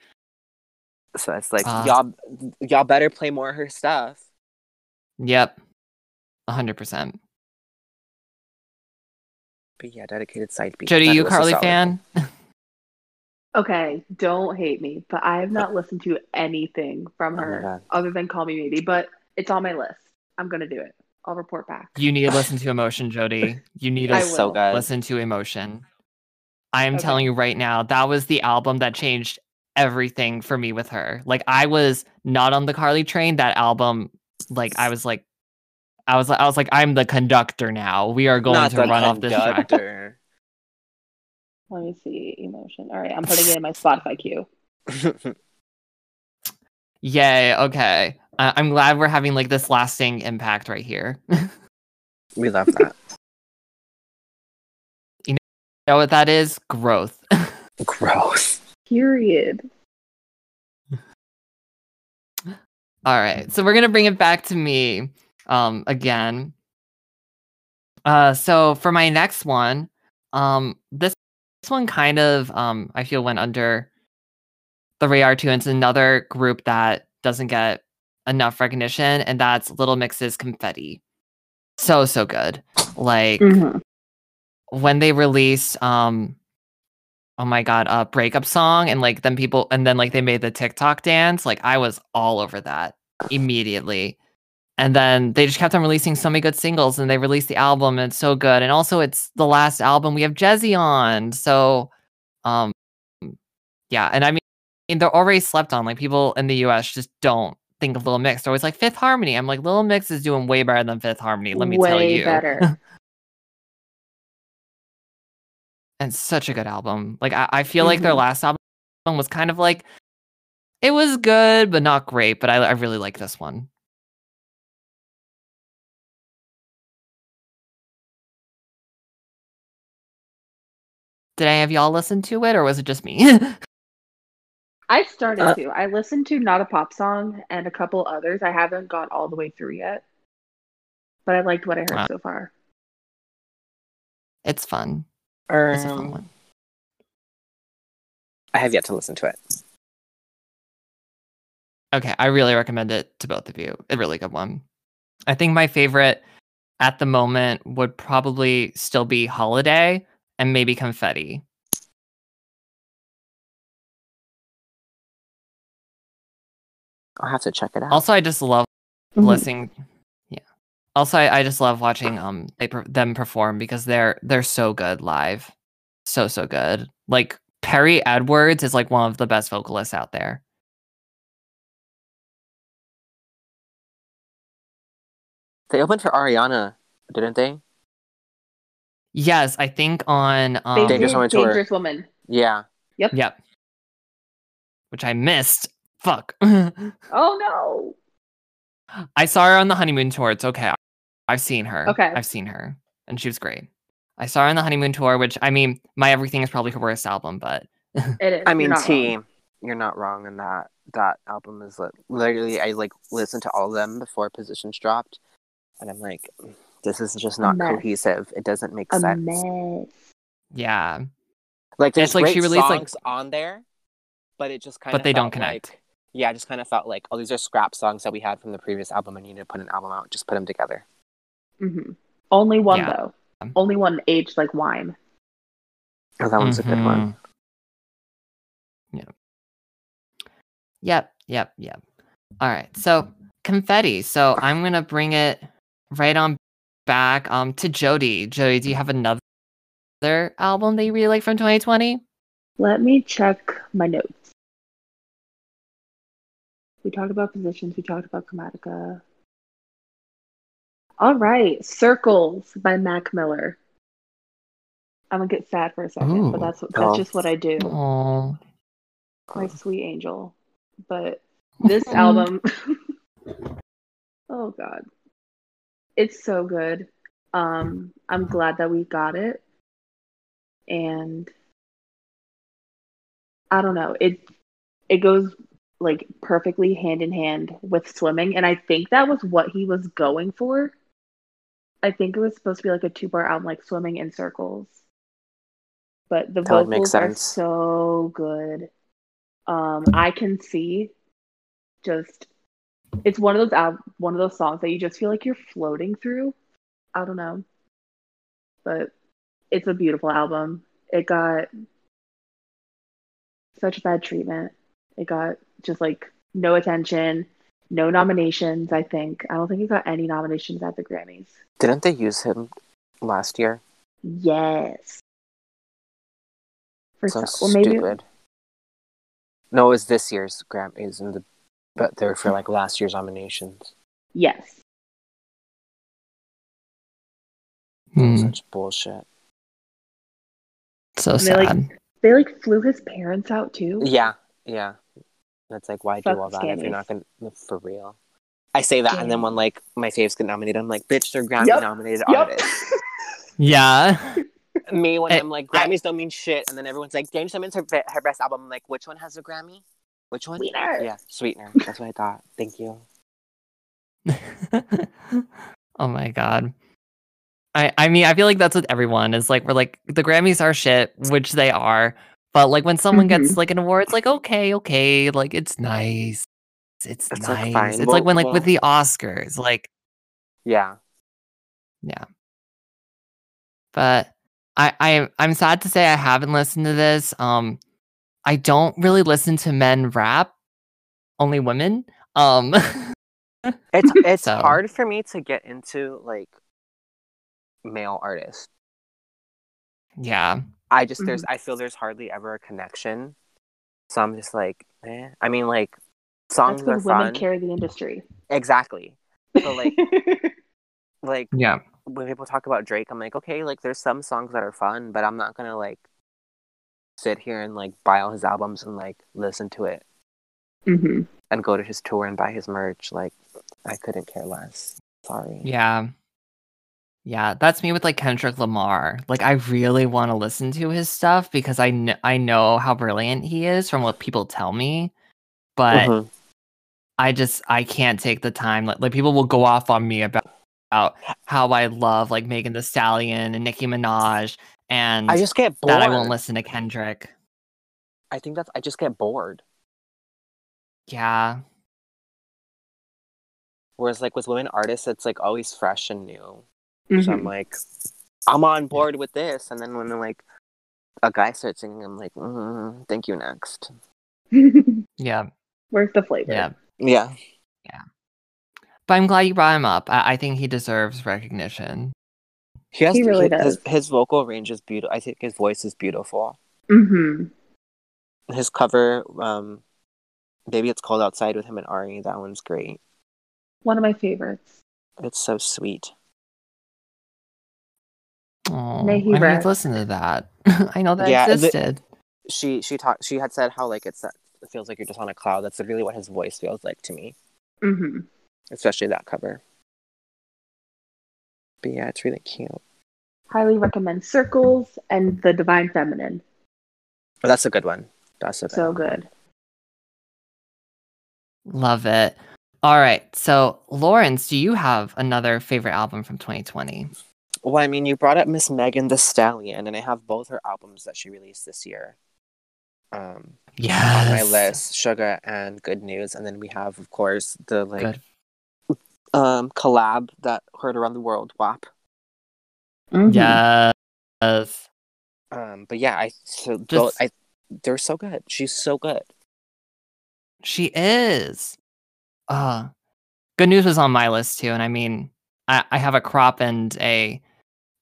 So it's like Ah. y'all, y'all better play more of her stuff. Yep. A hundred percent. But yeah, dedicated side B. Jodi, you a Carly fan? Okay, don't hate me, but I have not listened to anything from Oh her God. other than Call Me Maybe, but it's on my list. I'm gonna do it. I'll report back. You need to listen to Emotion, Jodi. You need to so good. listen to Emotion. I am Okay. telling you right now, that was the album that changed everything for me with her. Like I was not on the Carly train. That album, like I was like, I was like, I was like, I'm the conductor now. We are going Not to the run off this track. Let me see emotion. All right, I'm putting it in my Spotify queue. Yay. Okay. I- I'm glad we're having like this lasting impact right here. We love that. You know what that is? Growth. Growth. Period. All right. So we're gonna bring it back to me um again. Uh so for my next one, um this, this one kind of um I feel went under the radar too. And it's another group that doesn't get enough recognition, and that's Little Mix's Confetti. So so good. Like Mhm. when they released um oh my god a breakup song and like then people and then like they made the tiktok dance like i was all over that immediately and then they just kept on releasing so many good singles and they released the album and it's so good and also it's the last album we have jesy on so um yeah and i mean they're already slept on like people in the us just don't think of little mix they're always like fifth harmony i'm like little mix is doing way better than fifth harmony let me Way tell you better. and such a good album. Like I, I feel like their Mhm. last album was kind of like it was good but not great, but I, I really like this one. Did any of y'all listen to it or was it just me? I started Uh, to. I listened to Not a Pop Song and a couple others. I haven't got all the way through yet. But I liked what I heard Ah. so far. it's fun. It's a fun Um, one. I have yet to listen to it. Okay, I really recommend it to both of you. A really good one. I think my favorite at the moment would probably still be Holiday and maybe Confetti. I'll have to check it out. Also, I just love Mhm. listening. Yeah. Also, I, I just love watching um they them perform because they're they're so good live, so so good. Like Perrie Edwards is like one of the best vocalists out there. They opened for Ariana, didn't they? Yes, I think on um, did Dangerous Woman Dangerous Woman. Yeah. Yep. Yep, which I missed. Fuck. Oh no. I saw her on the honeymoon tour. It's okay. I've seen her. Okay. I've seen her, and she was great. I saw her on the honeymoon tour, which I mean, my everything is probably her worst album, but It is. I mean, not T, wrong. you're not wrong in that. That album is li- literally, I like listened to all of them before Positions dropped, and I'm like, this is just not cohesive. It doesn't make A sense. mess. yeah, Like, there's It's like great she released, like- on there, but it just kind of but they don't connect. Yeah, I just kind of felt like, oh, these are scrap songs that we had from the previous album. I need to put an album out. Just put them together. hmm Only one Yeah. though. Only one aged like wine. Oh, that one's a good one. Mhm. Yeah. Yep, yep, yep. All right. So confetti. So I'm gonna bring it right on back um to Jodi. Jodi, do you have another album that you really like from 2020? Let me check my notes. We talked about positions. We talked about Chromatica. All right, Circles by Mac Miller. I'm gonna get sad for a second, but Ooh. that's that's Oh. just what I do. Oh, My sweet angel. But this album, oh god, it's so good. Um, I'm glad that we got it, and I don't know it. It goes like perfectly hand in hand with swimming, and I think that was what he was going for. I think it was supposed to be like a two bar album, like swimming in circles. But the That vocals are so good. Um, I can see just it's one of those al- one of those songs that you just feel like you're floating through. I don't know, but it's a beautiful album. It got such bad treatment. It got just like no attention, no nominations. I think I don't think he got any nominations at the Grammys. Didn't they use him last year? Yes. For So some, well, maybe stupid. No, it was this year's Grammys, and the but they were for like last year's nominations. yes. Hmm, Such bullshit. so And they, like, sad. They like flew his parents out too. Yeah, yeah. That's like why do Fuck all that if you're not gonna for real? I say that, and then when like my faves get nominated, I'm like, bitch, they're Grammy Yep. nominated Yep. artists. Yeah. Me when Eh, I'm like I- Grammys don't mean shit, and then everyone's like James Simmons her, be- her best album. I'm like, which one has a Grammy? Which one? Sweetener. Yeah, Sweetener. That's what I thought. Thank you. oh my god. I I mean I feel like that's with everyone is like we're like the Grammys are shit, which they are. But like when someone gets like an award, it's like okay, okay, like it's nice. It's, It's, like, nice. fine. It's Well- like when like well- with the Oscars, like yeah, Yeah. but I I I'm sad to say I haven't listened to this. Um I don't really listen to men rap, only women. Um It's it's So- hard for me to get into like male artists. yeah. I just there's I feel there's hardly ever a connection. So I'm just like, eh. I mean, like songs That's are because women carry the industry. Exactly. So like like Yeah. when people talk about Drake, I'm like, okay, like there's some songs that are fun, but I'm not gonna like sit here and like buy all his albums and like listen to it hmm and go to his tour and buy his merch. Like I couldn't care less. Sorry. Yeah. Yeah, that's me with like Kendrick Lamar. Like I really want to listen to his stuff because I kn- I know how brilliant he is from what people tell me. But Mhm. I just I can't take the time. Like, like people will go off on me about, about how I love like Megan Thee Stallion and Nicki Minaj and I just get bored. that I won't listen to Kendrick. I think that's I just get bored. Yeah. Whereas like with women artists, it's like always fresh and new. Mm-hmm. So I'm like, I'm on board with this. And then when like a guy starts singing, I'm like, mm, thank you next. Yeah. Where's the flavor? Yeah. Yeah. Yeah. But I'm glad you brought him up. I, I think he deserves recognition. He has He really his, does. his vocal range is beautiful. I think his voice is beautiful. hmm His cover, um, Baby It's Cold Outside with him and Ari, that one's great. One of my favorites. It's so sweet. Oh, May he I need rest. to listen to that. I know that Yeah, the- existed. She she talked she had said how like it's that it feels like you're just on a cloud. That's really what his voice feels like to me. hmm Especially that cover. But yeah, it's really cute. Highly recommend Circles and The Divine Feminine. But that's a good one. That's a good So good. Love it. All right. So, Lawrence, do you have another favorite album from 2020? Well, I mean, you brought up Miss Megan Thee Stallion, and I have both her albums that she released this year. Um, Yeah. on my list, Sugar and Good News, and then we have, of course, the like Good. um collab that heard around the world, WAP. Mhm. Yes. Um, but yeah, I so both, I they're so good. She's so good. She is. Uh Good News was on my list too, and I mean, I, I have a crop and a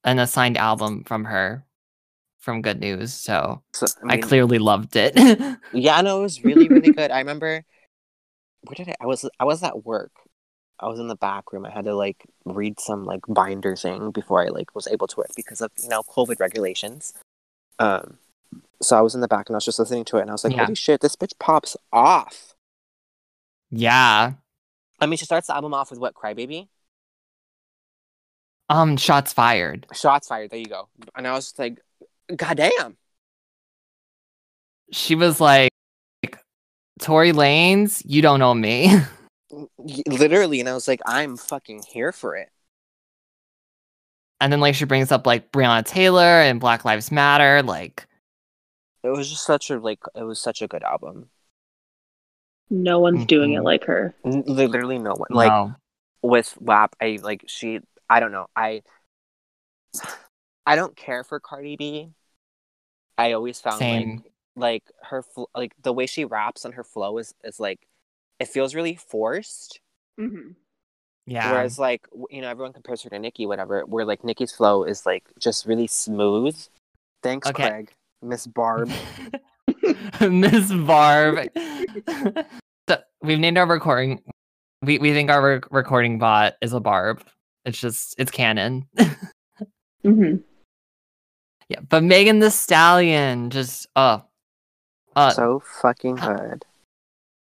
an assigned album from her from Good News, so So I, I, clearly loved it. yeah, no, it was really really good. I remember where did I? I was I was at work. I was in the back room. I had to like read some like binder thing before I like was able to work because of you know COVID regulations. Um, so I was in the back and I was just listening to it and I was like, Yeah. holy shit, this bitch pops off. yeah. I mean, she starts the album off with what? Crybaby. Um, shots fired. Shots fired. There you go. And I was just like, God damn. She was like, Tory Lanez, you don't know me. Literally. And I was like, I'm fucking here for it. and then like she brings up like Breonna Taylor and Black Lives Matter, like It was just such a like. It was such a good album. No one's doing it Mhm. like her. N- Literally no one. Like no. with WAP, I like she. I don't know. I. I don't care for Cardi B. I always found like Same. like her fl- like the way she raps and her flow is is like it feels really forced. hmm Yeah. Whereas like you know everyone compares her to Nicki, whatever. Where like Nicki's flow is like just really smooth. Thanks, Okay. Craig. Miss Barb. Miss Barb. So, we've named our recording. We we think our rec- recording bot is a Barb. It's just it's canon. mm-hmm. Yeah, but Megan Thee Stallion just uh, uh so fucking good.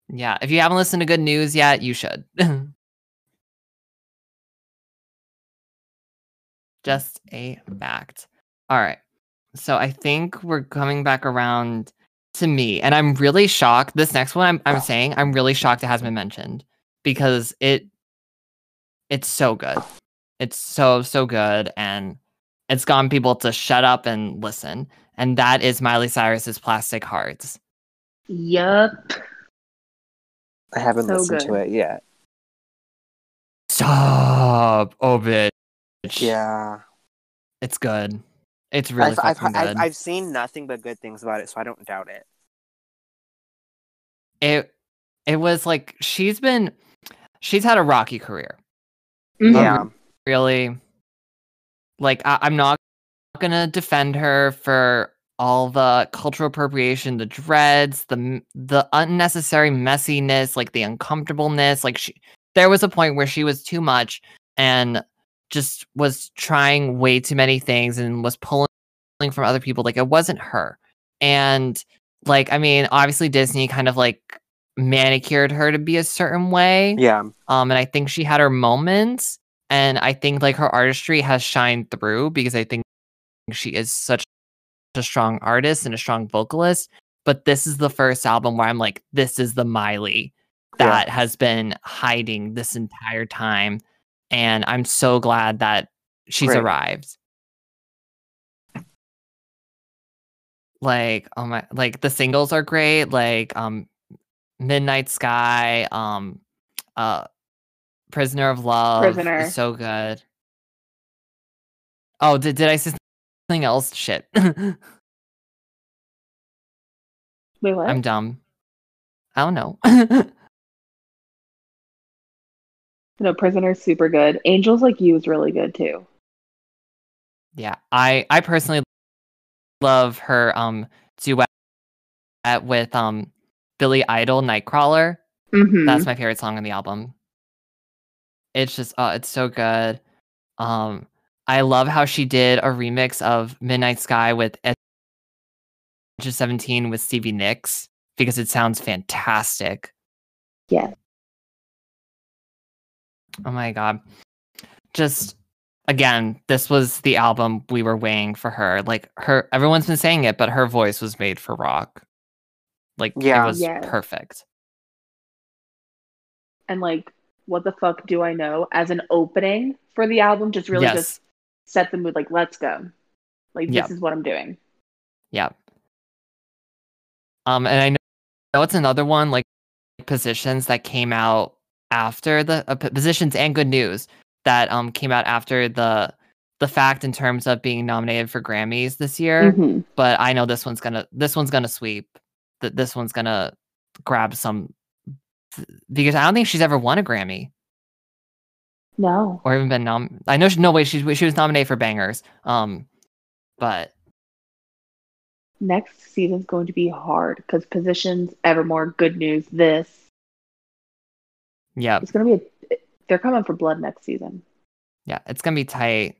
Yeah, if you haven't listened to Good News yet, you should. just a fact. All right. So I think we're coming back around to me, and I'm really shocked. This next one, I'm I'm saying I'm really shocked it hasn't been mentioned because it it's so good. It's so so good, and it's gotten people to shut up and listen. And that is Miley Cyrus's "Plastic Hearts." Yup. I haven't So listened to it yet. Stop, oh bitch. Yeah. it's good. It's really I've, I've, fucking I've, good. I've seen nothing but good things about it, so I don't doubt it. it it was like she's been she's had a rocky career. Mhm. Yeah. Really, like I, I'm not gonna defend her for all the cultural appropriation, the dreads, the the unnecessary messiness, like the uncomfortableness. Like she, there was a point where she was too much and just was trying way too many things and was pulling from other people. Like it wasn't her. And like, I mean, obviously Disney kind of like manicured her to be a certain way. Yeah. Um, and I think she had her moments, and I think like her artistry has shined through because I think she is such a strong artist and a strong vocalist. But this is the first album where I'm like, this is the Miley Yeah. that has been hiding this entire time, and I'm so glad that she's Great. arrived. Like, oh my, like the singles are great. Like, um, Midnight Sky, um, uh, Prisoner of Love Prisoner. is so good. Oh, did did I say something else? Shit, Wait, what? I'm dumb. I don't know. No, Prisoner's super good. Angels Like You is really good too. yeah, I I personally love her um duet with um Billy Idol, Nightcrawler. Mm-hmm. That's my favorite song on the album. It's just oh, it's so good. Um I love how she did a remix of Midnight Sky with Edge of 17 with Stevie Nicks because it sounds fantastic. Yeah. Oh my god. Just again, this was the album we were weighing for her. Like her everyone's been saying it, but her voice was made for rock. Like Yeah. it was Yes. perfect. and like, what the fuck do I know? As an opening for the album, just really yes. just set the mood. Like, let's go. Like, Yeah. this is what I'm doing. Yeah. Um, and I know, it's another one like positions that came out after the uh, positions and good news that um came out after the the fact in terms of being nominated for Grammys this year. Mhm. But I know this one's gonna this one's gonna sweep. That this one's gonna grab some because I don't think she's ever won a Grammy No. or even been nom. I know she, no way she she was nominated for Bangerz. Um, but Next season's going to be hard because positions, Evermore, good news, this. yeah, It's going to be a. They're coming for blood next season. Yeah, it's gonna be tight.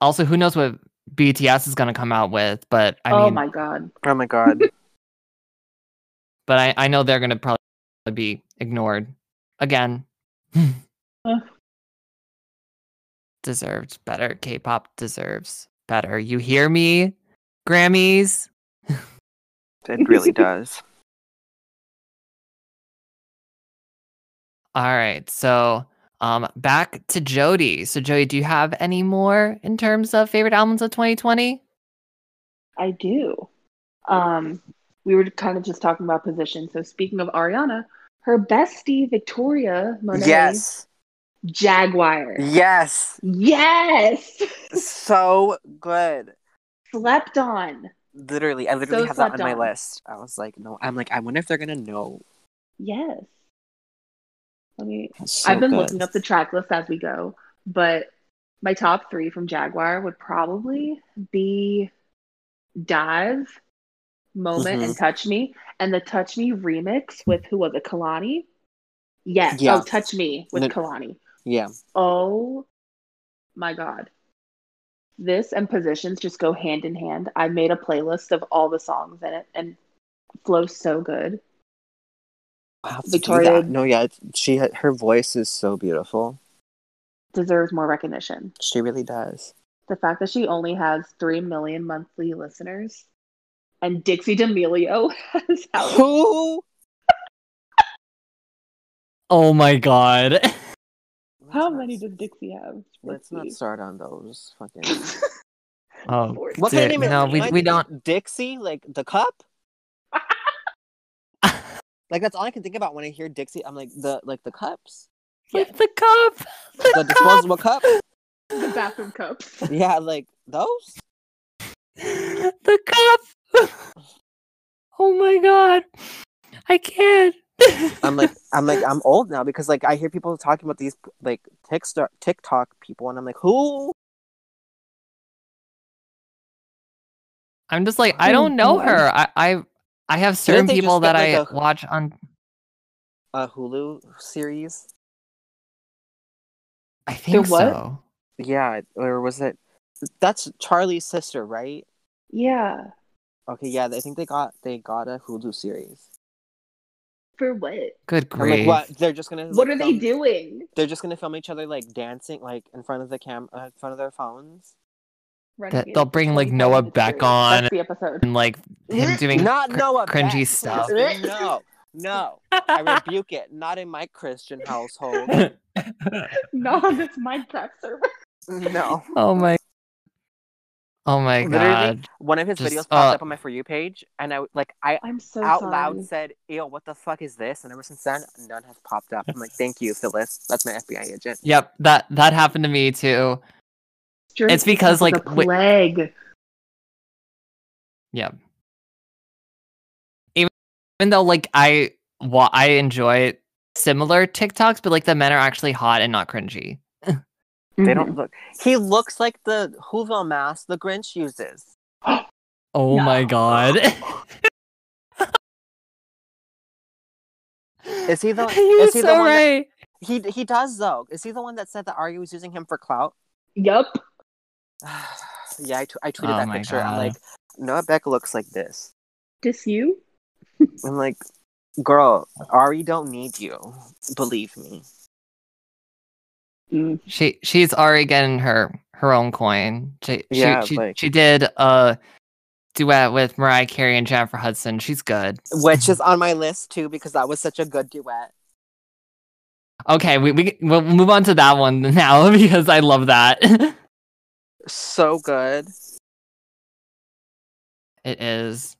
Also, who knows what BTS is gonna come out with? But I oh mean, my god. Oh my god. but I, I know they're gonna probably be ignored again. Uh. Deserved better. K-pop deserves better. You hear me, Grammys? it really does. All right, so um, back to Jodi. So Jodi, do you have any more in terms of favorite albums of 2020? I do. Um, we were kind of just talking about position. So speaking of Ariana, her bestie Victoria Monet, Yes. Jaguar. Yes. Yes, So good. slept on. Literally, I literally So have that on slept my list. I was like, no. I'm like, I wonder if they're gonna know. Yes. Let me. So I've been good. looking up the track list as we go, but my top three from Jaguar would probably be Dive, Moment, and mm-hmm. Touch Me. And the Touch Me remix with who was it? Kehlani? Yes. Yeah. Oh, Touch Me with No- Kehlani. Yeah. Oh my God. This and Positions just go hand in hand. I made a playlist of all the songs in it and flows so good. I'll have to do Victoria- No, yeah, it's- she her voice is so beautiful. deserves more recognition. She really does. The fact that she only has 3 million monthly listeners and Dixie D'Amelio has how Who? Oh my god. How Let's many not- does Dixie have? Let's not start on those fucking. Oh, Lord. What kind of Di- name no, we- we don't- Dixie, like the cup. Like that's all I can think about when I hear Dixie. I'm like the like the cups, like the cup. the The cup. disposable cup. The bathroom cups. Yeah, like those. The cup. Oh my god. I can't. I'm like I'm like I'm old now because like I hear people talking about these like TikTok TikTok people, and I'm like, who? I'm just like I oh don't know her. I I, I have certain people that I like, a- watch on. A Hulu series? I think what? so. Yeah, or was it? That's Charlie's sister, right? Yeah. Okay, yeah, I think they got they got a Hulu series. For what? Good I'm grief. like, what? They're just gonna. What like, are they film- doing? They're just gonna film each other like dancing, like in front of the cam, uh, in front of their phones. Renegade they'll bring, like, Noah to Beck on. That's the episode. And like him doing not cr- Noah cringy Beck, stuff. No, no, I rebuke it. Not in my Christian household. Not on this Minecraft server. No. oh my. Oh my Literally, god. One of his Just, videos popped uh, up on my for you page, and I like I I'm so out sorry. loud said, "Ew, what the fuck is this?" And ever since then, none has popped up. I'm like, "Thank you, Phyllis. That's my FBI agent." Yep, that that happened to me too. Drink It's because, like, a wi- plague. Yep. Even, even though like I wa- I enjoy similar TikToks, but like the men are actually hot and not cringy. They don't mm-hmm. look. He looks like the Whoville mask the Grinch uses. Oh my god. Is he the? You're is he so the one? That, right. he he does though. Is he the one that said that Ari was using him for clout? Yup. yeah, I, t- I tweeted Oh that my picture. I'm like, Noah Beck looks like this. Dis you? I'm like, girl, Ari don't need you. Believe me. Mm. She she's already getting her her own coin. She she Yeah, she, like- she did a duet with Mariah Carey and Jennifer Hudson. She's good. Which is on my list too because that was such a good duet. Okay, we we we'll move on to that one now because I love that. So good. It is.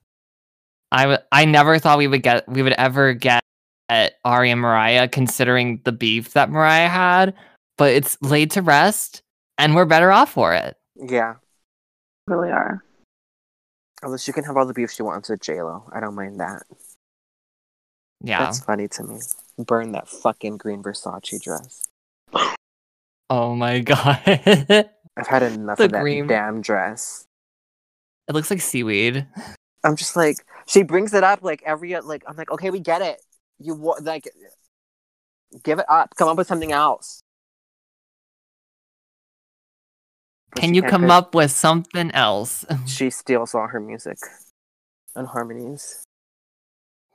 I w- I never thought we would get we would ever get at Ari and Mariah considering the beef that Mariah had, but it's laid to rest and we're better off for it. Yeah. Really are. Unless you can have all the beef she wants with J Lo. I don't mind that. Yeah. That's funny to me. Burn that fucking green Versace dress. Oh my god. I've had enough The of that green- damn dress. It looks like seaweed. I'm just like she brings it up like every like I'm like okay we get it you like give it up come up with something else. Can you can't come 'cause up with something else? She steals all her music and harmonies.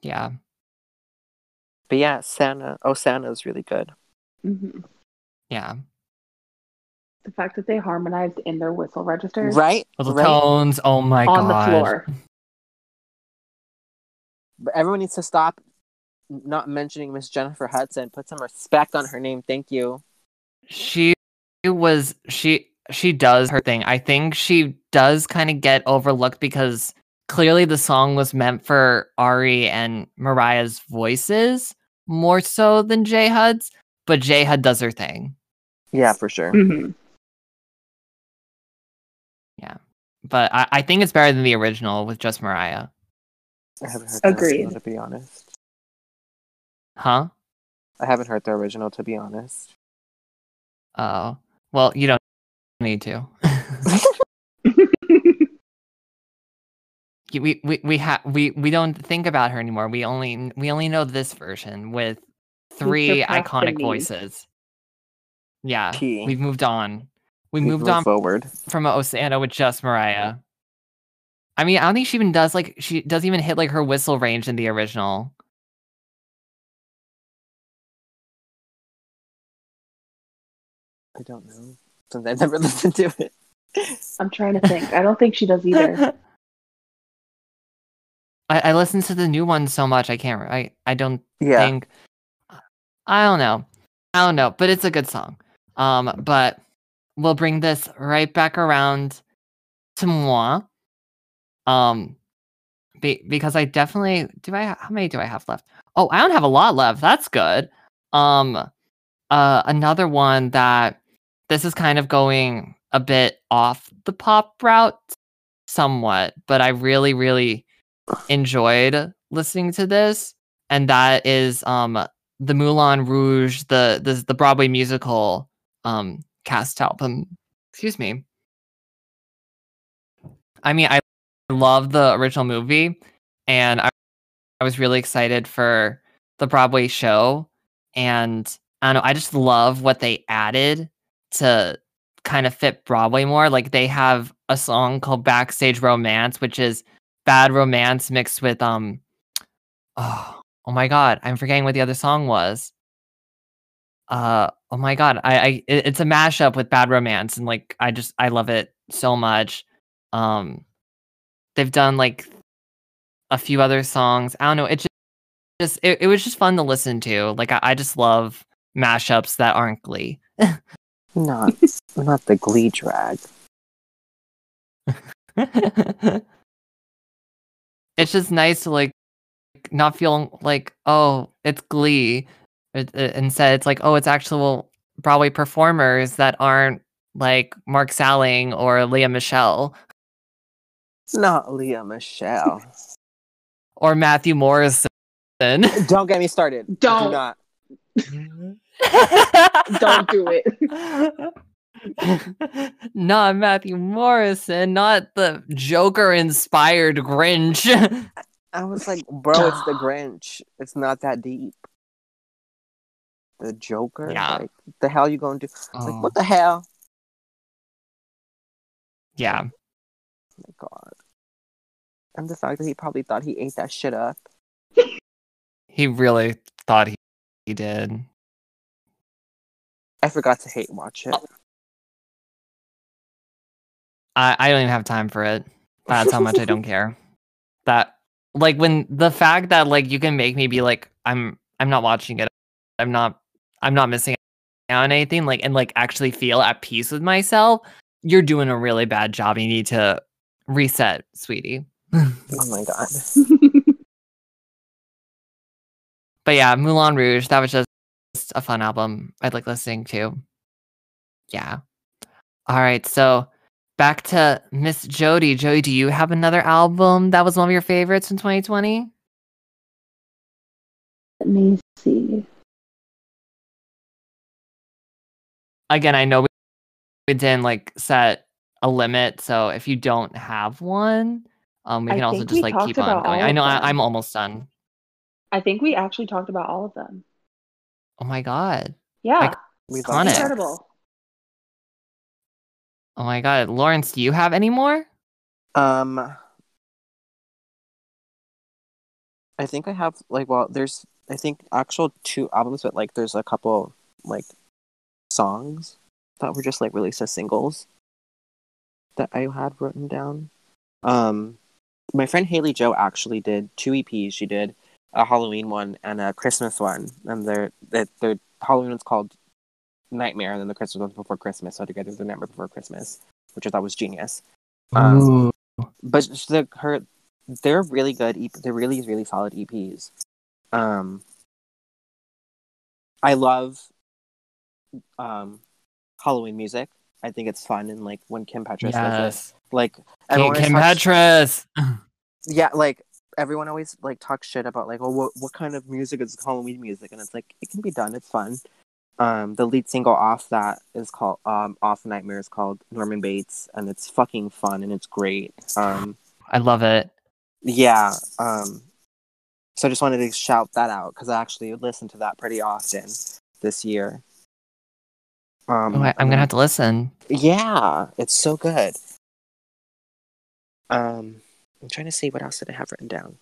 yeah. But yeah, Santa. Oh, Santa's really good. hmm Yeah. The fact that they harmonized in their whistle registers Right? Little right? tones. Oh my on god. On the floor. But everyone needs to stop not mentioning Miss Jennifer Hudson. Put some respect on her name. Thank you. She was she she does her thing. I think she does kind of get overlooked because clearly the song was meant for Ari and Mariah's voices more so than J Hud's, but J Hud does her thing. Yeah, for sure. hmm But I, I think it's better than the original with just Mariah. I haven't heard Agreed. original, to be honest. Huh? I haven't heard the original, to be honest. Oh. Well, you don't need to. We we we have we we don't think about her anymore. We only we only know this version with three iconic voices. Yeah, P. we've moved on. We We've moved moved on forward. from Osana with just Mariah. I mean, I don't think she even does like she doesn't even hit like her whistle range in the original. I don't know. Since I've never listened to it. I'm trying to think. I don't think she does either. I, I listen to the new one so much I can't. I I don't Yeah. think. I don't know. I don't know, but it's a good song. Um, but we'll bring this right back around to moi. Um, be, because I definitely do. I how many do I have left? Oh, I don't have a lot left. That's good. Um, uh, another one that this is kind of going a bit off the pop route, somewhat, but I really, really enjoyed listening to this, and that is um the Moulin Rouge, the the the Broadway musical um cast album. Excuse me. I mean, I love the original movie, and I I was really excited for the Broadway show, and I don't know, I just love what they added to kind of fit Broadway more. Like they have a song called Backstage Romance, which is bad romance mixed with um oh, oh my god, I'm forgetting what the other song was. Uh oh my god, I, I it- it's a mashup with bad romance and like I just I love it so much. Um they've done like a few other songs. I don't know, it just just it, it was just fun to listen to. Like I, I just love mashups that aren't glee. Not not the Glee drag. it's just nice to like not feel like oh it's glee It- it- instead it's like oh it's actual broadway performers that aren't like mark salling or lea michele Not Lea Michele. or matthew morrison Don't get me started. Do Don't. not. Don't do it. not matthew morrison not the joker inspired grinch I was like, bro, it's the Grinch. It's not that deep. The Joker. Yeah. Like, the hell you gonna do? Oh, Like, what oh. the hell? yeah Oh my god. And the fact that he probably thought he ate that shit up. he really thought he, he did I forgot to hate watch it. I, I don't even have time for it. That's how much I don't care. That like when the fact that like you can make me be like I'm I'm not watching it. I'm not I'm not missing out on anything like and like actually feel at peace with myself. You're doing a really bad job. You need to reset, sweetie. Oh my god. But yeah, Moulin Rouge, that was just a fun album. I'd like listening to. Yeah. All right, so back to Miss Jodi. Jodi, do you have another album that was one of your favorites in 2020? Let me see. Again, I know we, didn't like set a limit, so if you don't have one, um, we I can also just like keep on going. I know I. I'm almost done. I think we actually talked about all of them. Oh my god. Yeah, We Sonic. love that. incredible. Oh my god. Lawrence, do you have any more? Um, I think I have like well, there's I think actual two albums, but like there's a couple like songs that were just like released as singles that I had written down. Um, my friend Haley Joe actually did two EPs. She did a Halloween one and a Christmas one, and they're that their Halloween one's called Nightmare, and then the Christmas one's Before Christmas. So together, the Nightmare Before Christmas, which I thought was genius. Um, but the her they're really good EP, they're really really solid eps um i love um halloween music i think it's fun and like when kim petras does it like Kim, Kim talks- Petras. yeah like everyone always like talks shit about like oh what, what kind of music is halloween music and it's like it can be done it's fun um the lead single off that is called um off nightmare is called norman bates and it's fucking fun and it's great um I love it. Yeah. Um, so I just wanted to shout that out because I actually listen to that pretty often this year. Um, Oh, I, I'm gonna have to listen. Yeah, it's so good. Um, I'm trying to see what else did I have written down.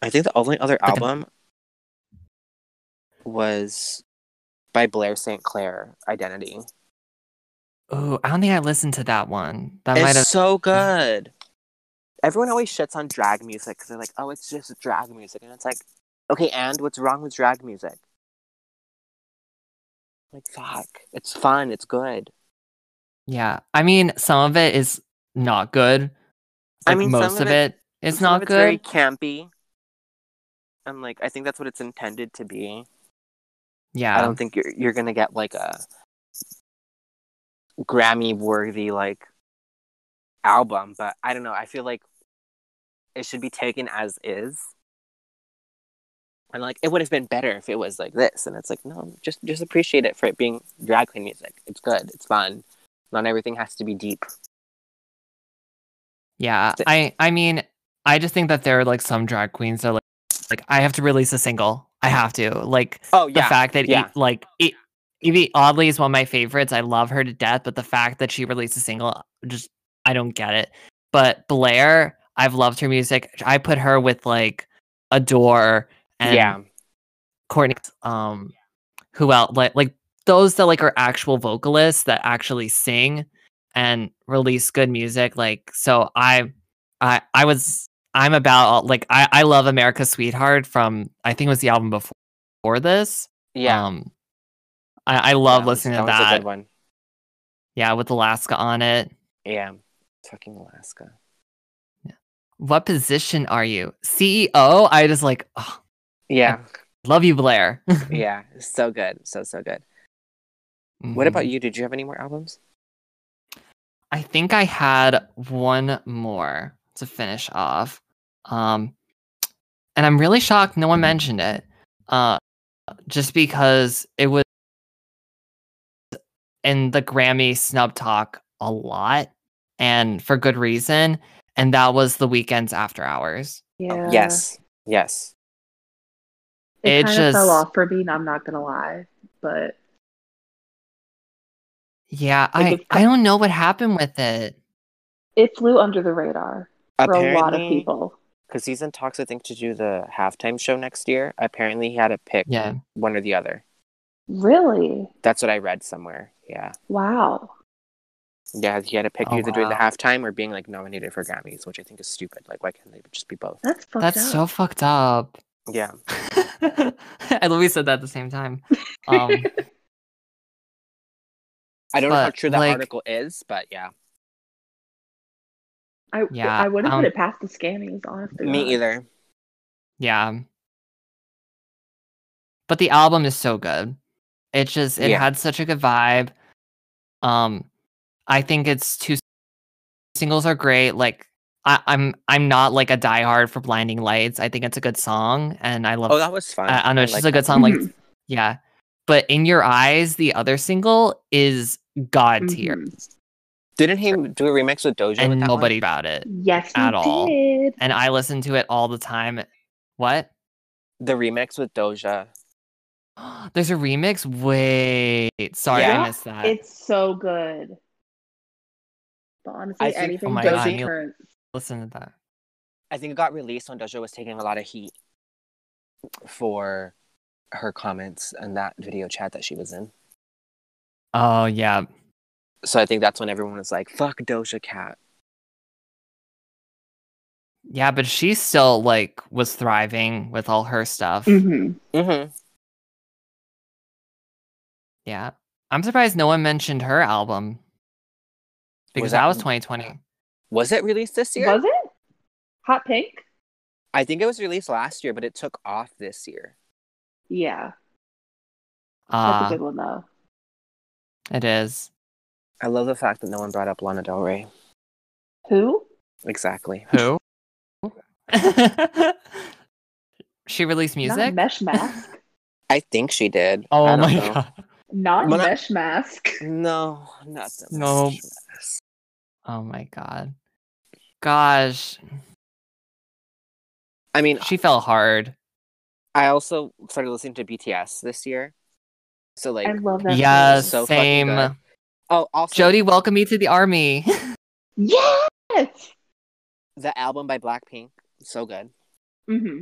I think the only other album was by Blair St. Clair, Identity. Oh, I don't think I listened to that one. That might have. so good. Everyone always shits on drag music because they're like, "Oh, it's just drag music," and it's like, okay, and what's wrong with drag music? Like, fuck, it's fun, it's good. Yeah, I mean, some of it is not good. I Like, mean, some most of of it- it is not it's very good. campy, and like, I think that's what it's intended to be. Yeah, I don't think you're you're gonna get like a Grammy worthy like album, but I don't know. I feel like it should be taken as is. And like it would have been better if it was like this. And it's like, no, just just appreciate it for it being drag queen music. It's good. It's fun. Not everything has to be deep. Yeah. I, I mean, I just think that there are like some drag queens that are like, like I have to release a single. I have to. Like Oh yeah. the fact that yeah. E- like E- Evie oddly is one of my favorites. I love her to death, but the fact that she released a single, just I don't get it. But Blair, I've loved her music. I put her with like Adore and yeah. Courtney. Um, who else? Like like those that like are actual vocalists that actually sing and release good music. Like so, I I I was I'm about like I I love America's Sweetheart from I think it was the album before, before this. Yeah. Um, I, I love was- listening that to that. good one. Yeah, with Alaska on it. Yeah. Fucking Alaska. Yeah. What position are you? CEO? I just like oh, Yeah. love you, Blair. yeah. So good. So so good. What Mhm. about you? Did you have any more albums? I think I had one more to finish off. Um and I'm really shocked no one mentioned it. Uh just because it was in the Grammy snub talk a lot and for good reason and that was the Weeknd's after hours. Yeah. Yes. Yes. It, It kind of fell off for me. I'm not gonna lie, but Yeah, Like, I I don't know what happened with it. it flew under the radar for a lot of people. because he's in talks, I think, to do the halftime show next year. Apparently, he had to pick Yeah. one or the other. Really? That's what I read somewhere. Yeah, Wow. yeah, he had to pick Oh, either doing the halftime or being like nominated for Grammys, which I think is stupid. Like, why can't they just be both? That's fucked That's up. so fucked up. Yeah, I literally said that at the same time. Um I don't know how true that like- article is, but yeah, I Yeah, I wouldn't um, put it past the scammies, honestly. me either. Yeah. But the album is so good. It just it Yeah. had such a good vibe. Um I think its two singles are great. Like I, I'm I'm not like a diehard for Blinding Lights. I think it's a good song and I love Oh, that was fun. I, I know, it's like just a good that. song. Like Mhm. yeah. But In Your Eyes, the other single, is god tier. Mhm. Didn't he do a remix with Doja? with And one? nobody about it. Yes, he At all. did. And I listen to it all the time. What? The remix with Doja. There's a remix? Wait. Sorry, Yeah. I missed that. It's so good. But honestly, I think- anything Oh Doja God, you- Listen to that. I think it got released when Doja was taking a lot of heat for her comments and that video chat that she was in. Oh yeah. So I think that's when everyone was like, "Fuck Doja Cat." Yeah, but she still like was thriving with all her stuff. Mhm. Mm-hmm. Yeah. I'm surprised no one mentioned her album. Because that- that was 2020. Was it released this year? Was it Hot Pink? I think it was released last year, but it took off this year. Yeah, that's Ah, a good one though. It is. I love the fact that no one brought up Lana Del Rey. Who? Exactly. Who? she released Not music? Mesh Mask. I think she did. oh I my know. god. Not Well, not- Mesh Mask. No, not the No. Mesh. Oh my god. Gosh. I mean, She fell hard. I also started listening to BTS this year. So like, I love that. Yeah, so same. oh, also Jodi, welcome me to the army. Yes. the album by Blackpink, so good. hmm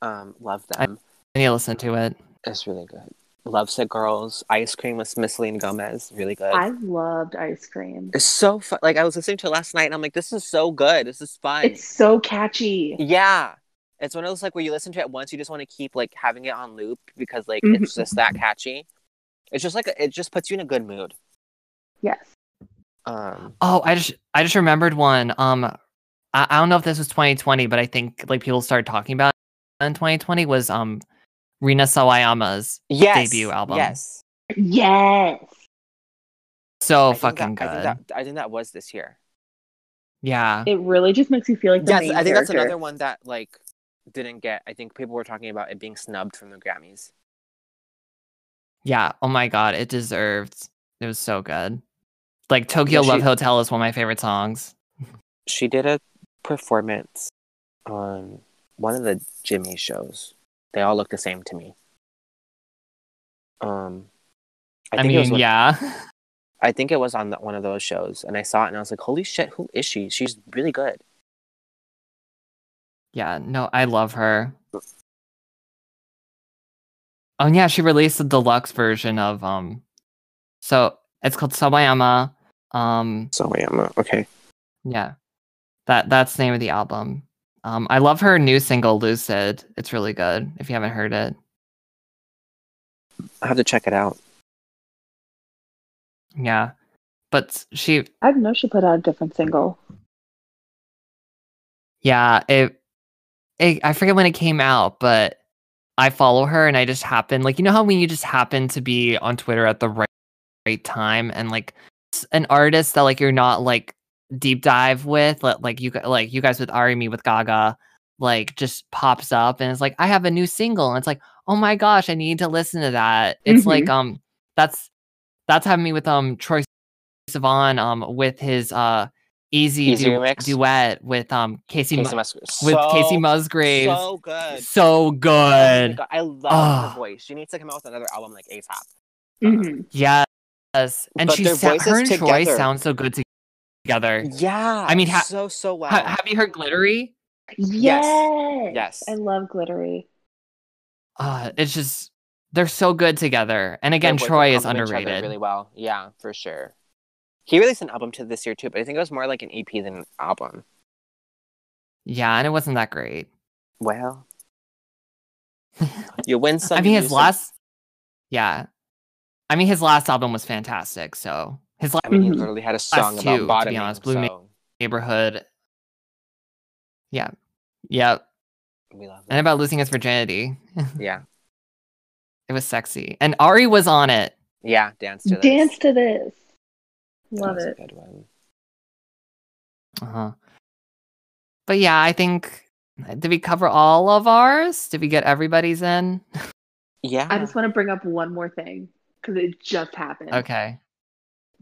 Um, love them. I need to listen to it. It's really good. Lovesick Girls. Ice Cream with Miss Selena Gomez. Really good. I loved ice cream. It's so fun. Like I was listening to it last night and I'm like, this is so good. This is fun. It's so catchy. Yeah. It's one of those like where you listen to it once, you just want to keep like having it on loop because like Mhm. it's just that catchy. It's just like it just puts you in a good mood. Yes. Um Oh, I just I just remembered one. Um, I, I don't know if this was 2020, but I think like people started talking about it in 2020 was um Rina Sawayama's yes, debut album. Yes. Yes. so I think fucking that, good. I think, that, I think that was this year. yeah, It really just makes you feel like the Yes, I think that's another one that like didn't get. I think people were talking about it being snubbed from the Grammys. Yeah. Oh my god, it deserved. It was so good. Like Tokyo she- Love Hotel is one of my favorite songs. She did a performance on one of the Jimmy shows. They all look the same to me. Um, I, I, think it was mean, one- yeah. I think it was on the, one of those shows, and I saw it, and I was like, "Holy shit, who is she? She's really good." Yeah, no, I love her. Oh yeah, she released the deluxe version of um so it's called Sawayama. Um So I am okay. yeah. That that's the name of the album. Um I love her new single Lucid. It's really good if you haven't heard it. I have to check it out. Yeah. But she I didn't know she put out a different single. yeah, it, it I forget when it came out, but I follow her and I just happen like you know how when you just happen to be on Twitter at the right, right time and like an artist that like you're not like deep dive with like, like you like you guys with Ari me with Gaga like just pops up and it's like I have a new single and it's like oh my gosh I need to listen to that. It's like um that's that's having me with um Troye Sivan um with his uh easy, Easy du- remix? duet with um Kacey, Kacey Mu- Musgraves. with Kacey So- Musgraves. So good. So Oh good. God, I love Ah. her voice. She needs to come out with another album like ASAP. hmm Yes. And But she sa- her voices and Troye together. sound so good together. Yeah. I mean, ha- so so well. Ha- have you heard Glittery? Yes. Yes. I love glittery. Uh, it's just they're so good together. And again, Troye is complement each other underrated. Really well. Yeah, for sure. He released an album to this year too, but I think it was more like an EP than an album. Yeah, and it wasn't that great. Well, you win some. I mean, you his lose some. last, yeah, I mean, his last album was fantastic. So his last I mean, he Mhm. literally had a song two, about to be honest. Blue so neighborhood, yeah, yeah. we love and about losing his virginity. Yeah, it was sexy, and Ari was on it. yeah. Dance to this. Dance to this. That Love was a it. good one. Uh huh. But yeah, I think did we cover all of ours? Did we get everybody's in? Yeah. I just want to bring up one more thing because it just happened. Okay.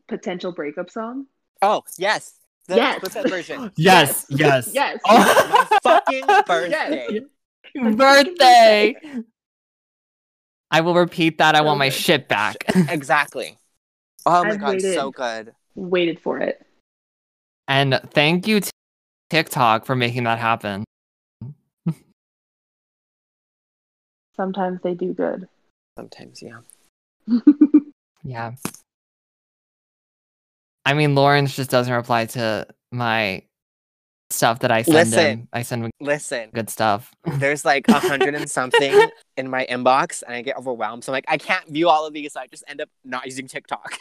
Potential breakup song. Oh yes. The Yes. Split version. Yes, yes, Yes. Oh. My fucking birthday. birthday. I will repeat that. I So want my good. shit back. Exactly. Oh my I've god, so good. Waited for it. and thank you, T- TikTok, for making that happen. Sometimes they do good. Sometimes, yeah. Yeah. I mean, Lawrence just doesn't reply to my stuff that I send Listen. him. I send him Listen, good stuff. there's like a hundred and something in my inbox, and I get overwhelmed. So I'm like, I can't view all of these. So I just end up not using TikTok.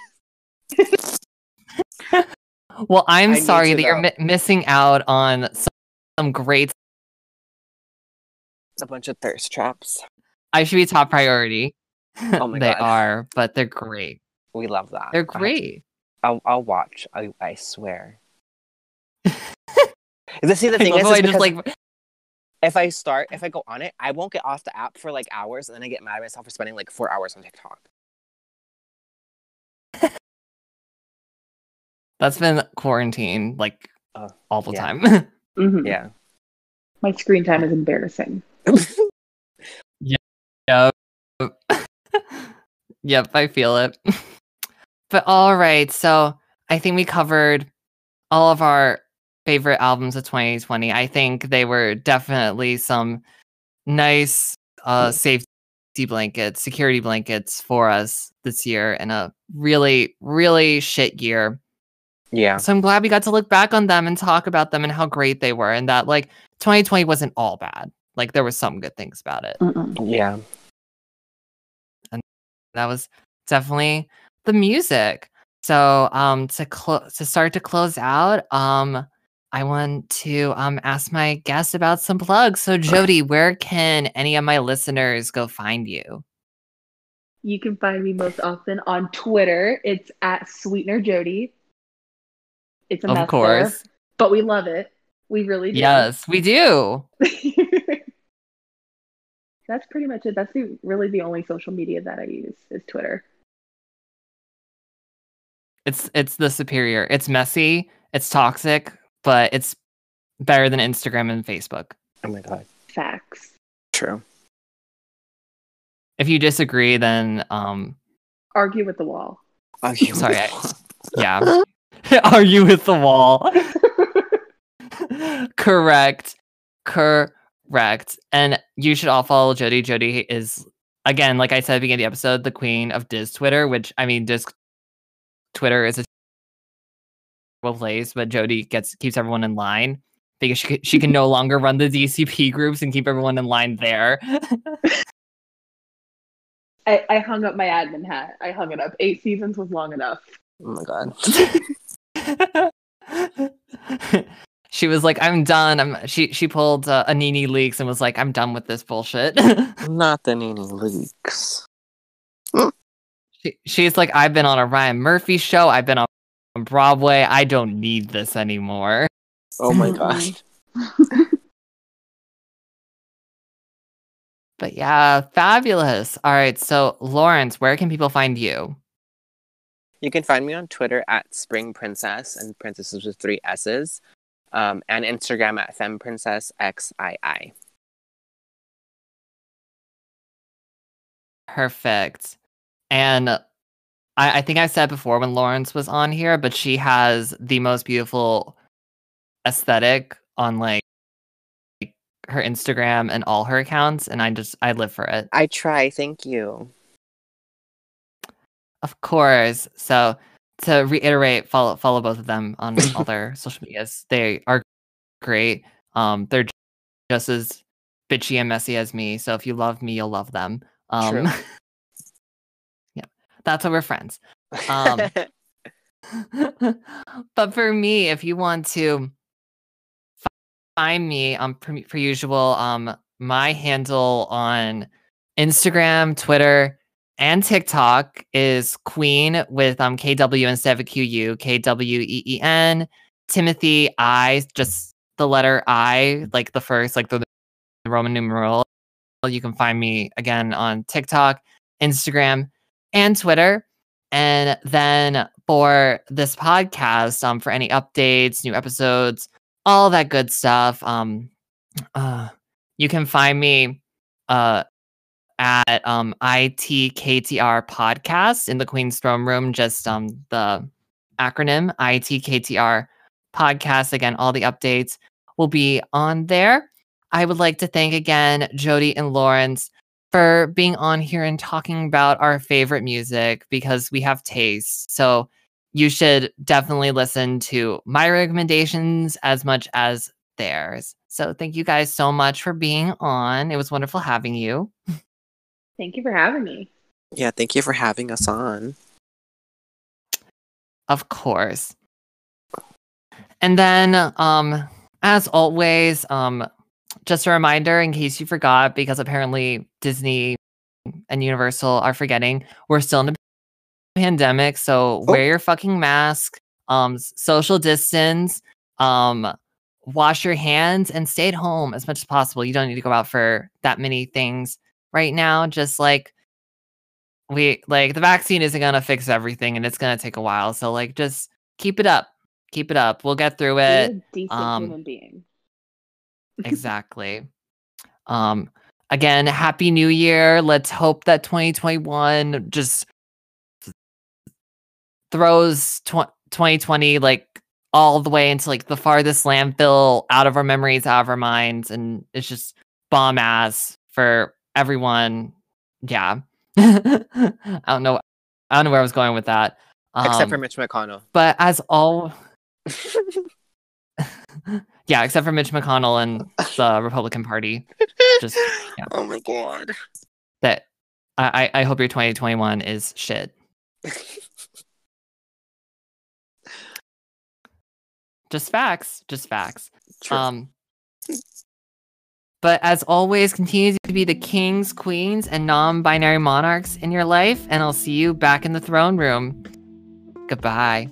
Well, I'm I sorry that you're though. mi- missing out on some, some great. It's a bunch of thirst traps. I should be top priority. Oh my they God. are, but they're great. We love that. They're I great. I'll, I'll watch. I, I swear. the see the thing love is, is I just like if I start, if I go on it, I won't get off the app for like hours, and then I get mad at myself for spending like four hours on TikTok. That's been quarantine like Uh, all the yeah. time. Mhm. Yeah. My screen time is embarrassing. yeah. Yep. yep, I feel it. but all right, so I think we covered all of our favorite albums of 2020. I think they were definitely some nice uh safe blankets, security blankets for us this year in a really, really shit year. Yeah. So I'm glad we got to look back on them and talk about them and how great they were and that like 2020 wasn't all bad. Like there was some good things about it. Mm-mm. Yeah. And that was definitely the music. So um to clo- to start to close out, um I want to um ask my guests about some plugs. So Jodi, where can any of my listeners go find you? You can find me most often on Twitter. It's at Sweetener Jodi. It's a mess Of course. there, but we love it. We really do. Yes, we do. That's pretty much it. That's the, really the only social media that I use is Twitter. It's it's the superior. It's messy, it's toxic, but it's better than Instagram and Facebook. Oh my god. Facts. True. If you disagree, then um Argue with the wall. You- sorry, I, yeah. Argue with the wall. Correct. Correct. And you should all follow Jodi. Jodi is again, like I said at the beginning of the episode, the queen of Diz Twitter, which I mean Diz Twitter is a terrible place, but Jodi gets keeps everyone in line because she can, she can no longer run the DCP groups and keep everyone in line there. I, I hung up my admin hat. I hung it up. Eight seasons was long enough. Oh my god. she was like, "I'm done." I'm she she pulled uh, a NeNe Leakes and was like, "I'm done with this bullshit." Not the NeNe Leakes. she, she's like, "I've been on a Ryan Murphy show. I've been on Broadway. I don't need this anymore." Oh my god. But yeah, fabulous. All right, so Lawrence, where can people find you? You can find me on Twitter at Spring Princess, and Princess is with three S's, um, and Instagram at FemPrincessXII. Perfect. And I, I think I said before when Lawrence was on here, but she has the most beautiful aesthetic on like her Instagram and all her accounts, and I just I live for it. I try, thank you. Of course. So to reiterate, follow follow both of them on all their social medias. They are great. Um, they're just as bitchy and messy as me. So if you love me, you'll love them. Um, True. yeah, that's why we're friends. Um, but for me, if you want to find me, um, per, per usual, um, my handle on Instagram, Twitter, and TikTok is Queen with um KW instead of QU, K W E E N. Timothy I, just the letter I, like the first, like the, the Roman numeral. You can find me again on TikTok, Instagram, and Twitter. And then for this podcast, um, for any updates, new episodes, all that good stuff, um, uh, you can find me uh at um ITKTR podcast in the Queen's Throne Room, just um the acronym ITKTR podcast. Again, all the updates will be on there. I would like to thank again Jodi and Lawrence for being on here and talking about our favorite music because we have taste. So you should definitely listen to my recommendations as much as theirs. So thank you guys so much for being on. It was wonderful having you. Thank you for having me. yeah, thank you for having us on. Of course. And then, um, as always, um, just a reminder in case you forgot, because apparently Disney and Universal are forgetting, we're still in a pandemic. So Oh. wear your fucking mask, um, social distance, um, wash your hands, and stay at home as much as possible. You don't need to go out for that many things right now. Just like we like the vaccine isn't gonna fix everything and it's gonna take a while. So like just keep it up. Keep it up. We'll get through it. decent um, human being. exactly. Um again, happy new year. Let's hope that 2021 just throws tw- 2020 like all the way into like the farthest landfill out of our memories, out of our minds, and it's just bomb ass for everyone yeah. I don't know. I don't know where I was going with that. Except for Um, Mitch McConnell. but as all, yeah, except for Mitch McConnell and the Republican Party, just yeah. Oh my god. that I I I hope your 2021 is shit. Just facts, just facts. True. Um, but as always, continue to be the kings, queens, and non binary monarchs in your life, and I'll see you back in the throne room. Goodbye.